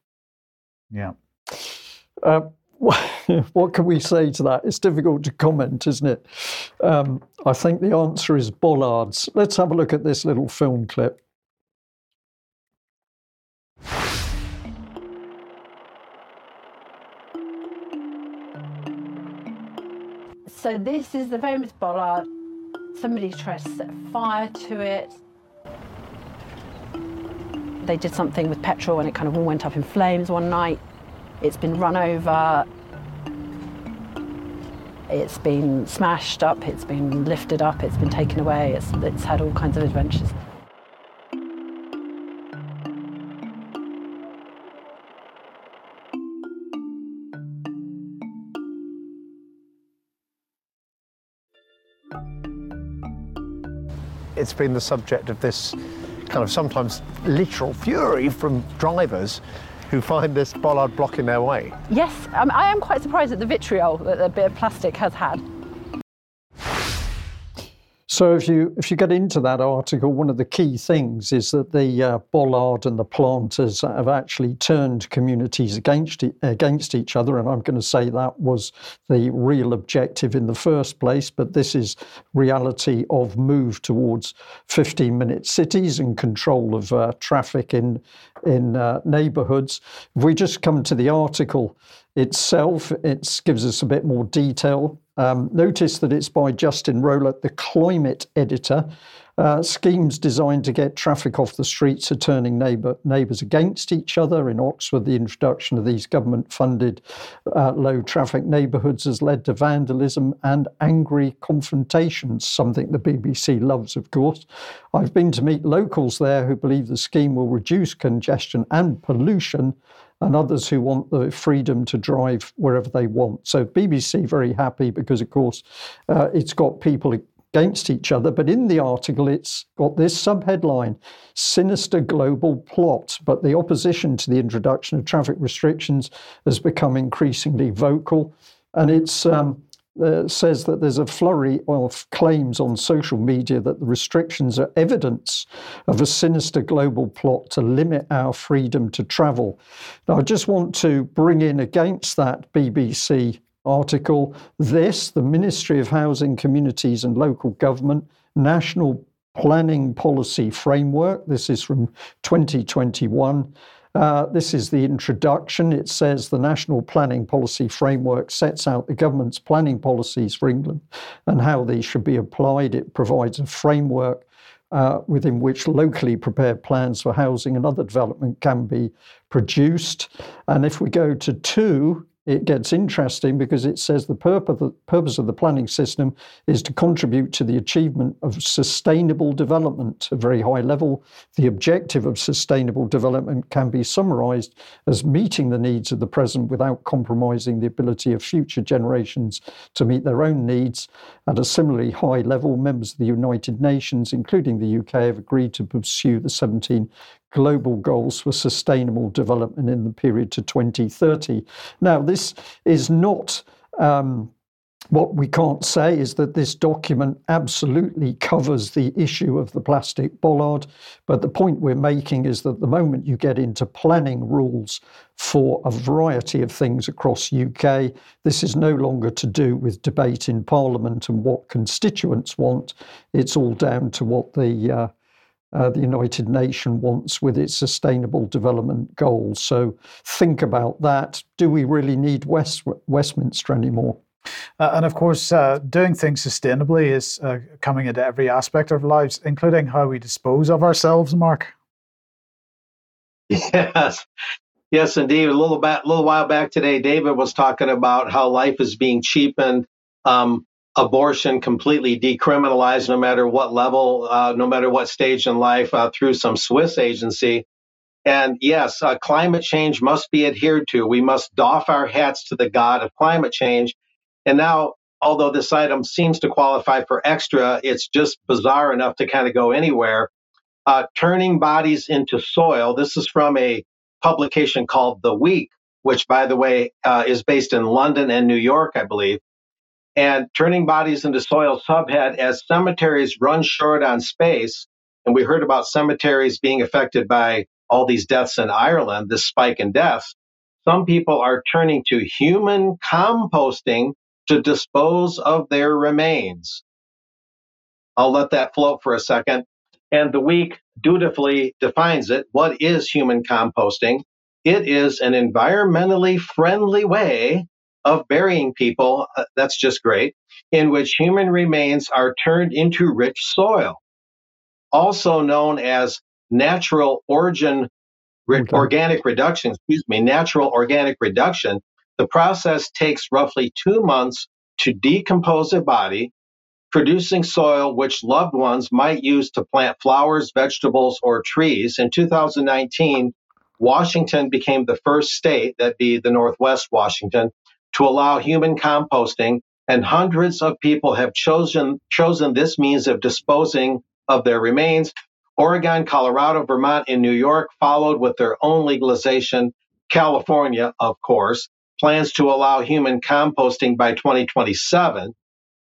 Yeah. Uh, <laughs> what can we say to that? It's difficult to comment, isn't it? Um, I think the answer is bollards. Let's have a look at this little film clip. So this is the famous bollard. Somebody tried to set fire to it. They did something with petrol and it kind of all went up in flames one night. It's been run over. It's been smashed up, it's been lifted up, it's been taken away, it's, it's had all kinds of adventures. it's been the subject of this kind of sometimes literal fury from drivers who find this bollard blocking their way. Yes, um, I am quite surprised at the vitriol that a bit of plastic has had. So if you if you get into that article, one of the key things is that the uh, bollard and the planters have actually turned communities against against each other, and I'm going to say that was the real objective in the first place. But this is reality of move towards 15-minute cities and control of uh, traffic in in uh, neighbourhoods. If we just come to the article itself, it gives us a bit more detail. Um, notice that it's by Justin Rowlatt, the climate editor. Uh, schemes designed to get traffic off the streets are turning neighbour, neighbours against each other. In Oxford, the introduction of these government funded uh, low traffic neighbourhoods has led to vandalism and angry confrontations, something the BBC loves, of course. I've been to meet locals there who believe the scheme will reduce congestion and pollution and others who want the freedom to drive wherever they want. So BBC very happy because, of course, uh, it's got people against each other. But in the article, it's got this subheadline Sinister Global Plot. But the opposition to the introduction of traffic restrictions has become increasingly vocal. And it's. Um, uh, says that there's a flurry of claims on social media that the restrictions are evidence of a sinister global plot to limit our freedom to travel. Now, I just want to bring in against that BBC article this the Ministry of Housing, Communities and Local Government National Planning Policy Framework. This is from 2021. Uh, this is the introduction. It says the National Planning Policy Framework sets out the government's planning policies for England and how these should be applied. It provides a framework uh, within which locally prepared plans for housing and other development can be produced. And if we go to two, it gets interesting because it says the purpose of the planning system is to contribute to the achievement of sustainable development, a very high level. The objective of sustainable development can be summarized as meeting the needs of the present without compromising the ability of future generations to meet their own needs. At a similarly high level, members of the United Nations, including the UK, have agreed to pursue the 17 global goals for sustainable development in the period to 2030. Now, this is not. Um, what we can't say is that this document absolutely covers the issue of the plastic bollard, but the point we're making is that the moment you get into planning rules for a variety of things across UK, this is no longer to do with debate in Parliament and what constituents want. It's all down to what the uh, uh, the United Nations wants with its sustainable development goals. So think about that. Do we really need West, Westminster anymore? Uh, and of course, uh, doing things sustainably is uh, coming into every aspect of our lives, including how we dispose of ourselves, Mark. <laughs> Yes, yes, indeed. A little back, little while back today, David was talking about how life is being cheapened um, abortion completely decriminalized, no matter what level, uh, no matter what stage in life, uh, through some Swiss agency. And yes, uh, climate change must be adhered to. We must doff our hats to the god of climate change. And now, although this item seems to qualify for extra, it's just bizarre enough to kind of go anywhere. Uh, turning bodies into soil. This is from a publication called The Week, which, by the way, uh, is based in London and New York, I believe and turning bodies into soil subhead as cemeteries run short on space. And we heard about cemeteries being affected by all these deaths in Ireland, this spike in deaths. Some people are turning to human composting to dispose of their remains. I'll let that float for a second. And the week dutifully defines it. What is human composting? It is an environmentally friendly way of burying people, uh, that's just great, in which human remains are turned into rich soil, also known as natural origin re- okay. organic reduction, excuse me, natural organic reduction. The process takes roughly two months to decompose a body, producing soil which loved ones might use to plant flowers, vegetables, or trees. In 2019, Washington became the first state, that be the Northwest Washington, to allow human composting, and hundreds of people have chosen, chosen this means of disposing of their remains. Oregon, Colorado, Vermont, and New York followed with their own legalization. California, of course, plans to allow human composting by 2027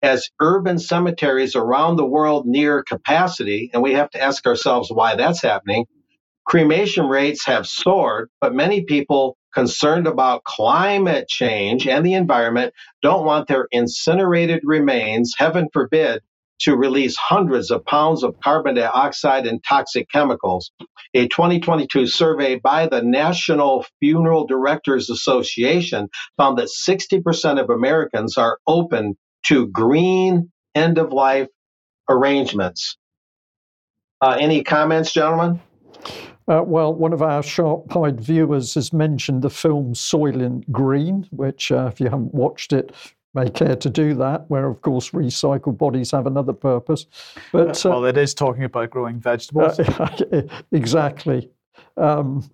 as urban cemeteries around the world near capacity, and we have to ask ourselves why that's happening. Cremation rates have soared, but many people concerned about climate change and the environment don't want their incinerated remains, heaven forbid, to release hundreds of pounds of carbon dioxide and toxic chemicals. A 2022 survey by the National Funeral Directors Association found that 60% of Americans are open to green end of life arrangements. Uh, any comments, gentlemen? Uh, well, one of our sharp eyed viewers has mentioned the film Soylent Green, which, uh, if you haven't watched it, may care to do that, where, of course, recycled bodies have another purpose. But uh, well, it is talking about growing vegetables. <laughs> exactly. Um,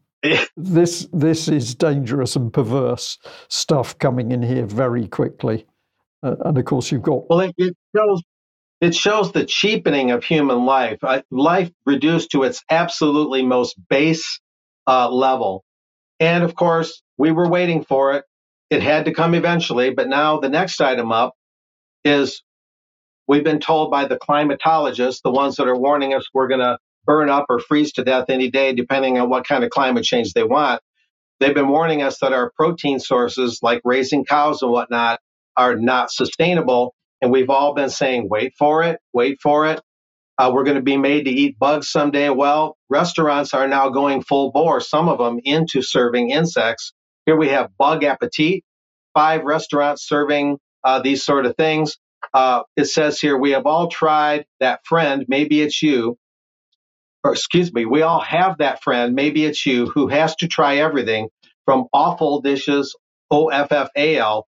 this this is dangerous and perverse stuff coming in here very quickly, uh, and of course you've got. Well, it, it shows it shows the cheapening of human life, uh, life reduced to its absolutely most base uh, level. And of course, we were waiting for it. It had to come eventually, but now the next item up is we've been told by the climatologists, the ones that are warning us we're going to burn up or freeze to death any day, depending on what kind of climate change they want. They've been warning us that our protein sources, like raising cows and whatnot, are not sustainable and we've all been saying, wait for it, wait for it. Uh, we're going to be made to eat bugs someday. Well, restaurants are now going full bore, some of them into serving insects. Here we have Bug Appetit, five restaurants serving uh, these sort of things. Uh, it says here, we have all tried that friend, maybe it's you, or excuse me, we all have that friend, maybe it's you, who has to try everything from awful dishes, O F F A L,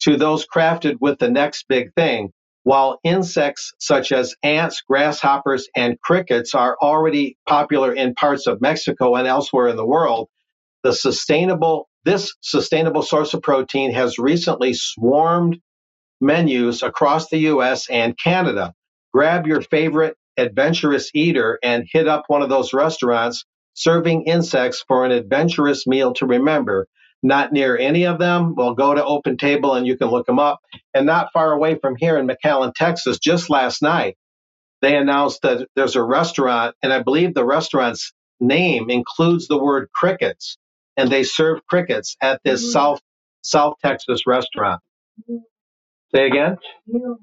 to those crafted with the next big thing. While insects such as ants, grasshoppers, and crickets are already popular in parts of Mexico and elsewhere in the world, the sustainable this sustainable source of protein has recently swarmed menus across the US and Canada. Grab your favorite adventurous eater and hit up one of those restaurants serving insects for an adventurous meal to remember not near any of them, well, go to Open Table and you can look them up. And not far away from here in McAllen, Texas, just last night, they announced that there's a restaurant, and I believe the restaurant's name includes the word crickets, and they serve crickets at this mm-hmm. South South Texas restaurant. Mm-hmm. Say again. Mule.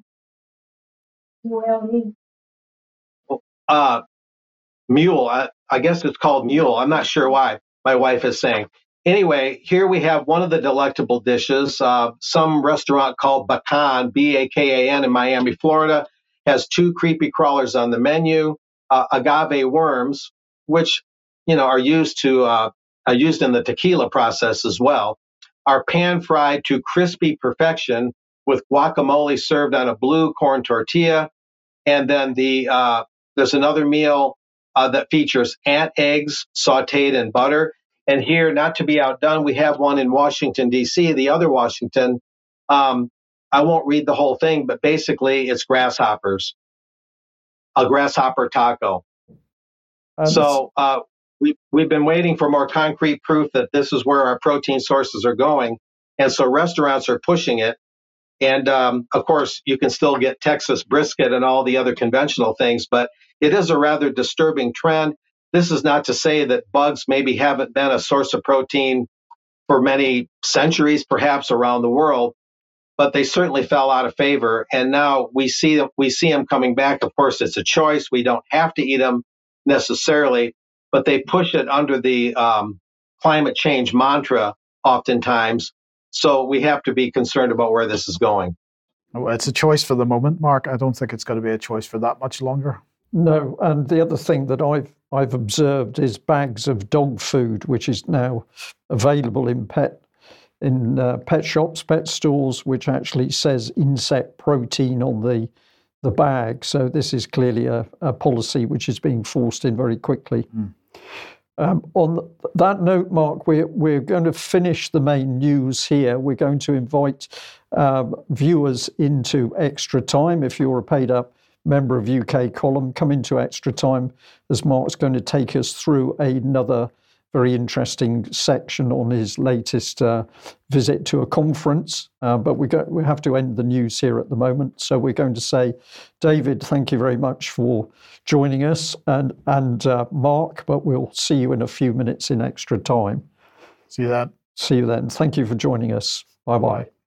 Uh, mule. I, I guess it's called mule. I'm not sure why. My wife is saying anyway, here we have one of the delectable dishes. Uh, some restaurant called Bakan, B A K A N, in Miami, Florida, has two creepy crawlers on the menu. Uh, agave worms, which you know are used to uh, are used in the tequila process as well, are pan fried to crispy perfection with guacamole served on a blue corn tortilla, and then the uh, there's another meal uh, that features ant eggs sautéed in butter and here, not to be outdone, we have one in Washington, D.C., the other Washington. Um, I won't read the whole thing, but basically it's grasshoppers, a grasshopper taco. Um, so uh, we, we've been waiting for more concrete proof that this is where our protein sources are going. And so restaurants are pushing it. And um, of course, you can still get Texas brisket and all the other conventional things, but it is a rather disturbing trend. This is not to say that bugs maybe haven't been a source of protein for many centuries, perhaps around the world, but they certainly fell out of favor. And now we see them, we see them coming back. Of course, it's a choice. We don't have to eat them necessarily, but they push it under the um, climate change mantra oftentimes. So we have to be concerned about where this is going. Well, it's a choice for the moment, Mark. I don't think it's going to be a choice for that much longer. No, and the other thing that I've I've observed is bags of dog food, which is now available in pet in uh, pet shops, pet stores, which actually says insect protein on the the bag. So this is clearly a, a policy which is being forced in very quickly. Mm. Um, on that note, Mark, we're, we're going to finish the main news here. We're going to invite um, viewers into extra time. If you're a paid up member of UK Column, come into extra time as Mark's going to take us through another very interesting section on his latest uh, visit to a conference. Uh, but we, go, we have to end the news here at the moment. So we're going to say, David, thank you very much for joining us, and, and uh, Mark, but we'll see you in a few minutes in extra time. See you then. See you then. Thank you for joining us. Bye bye.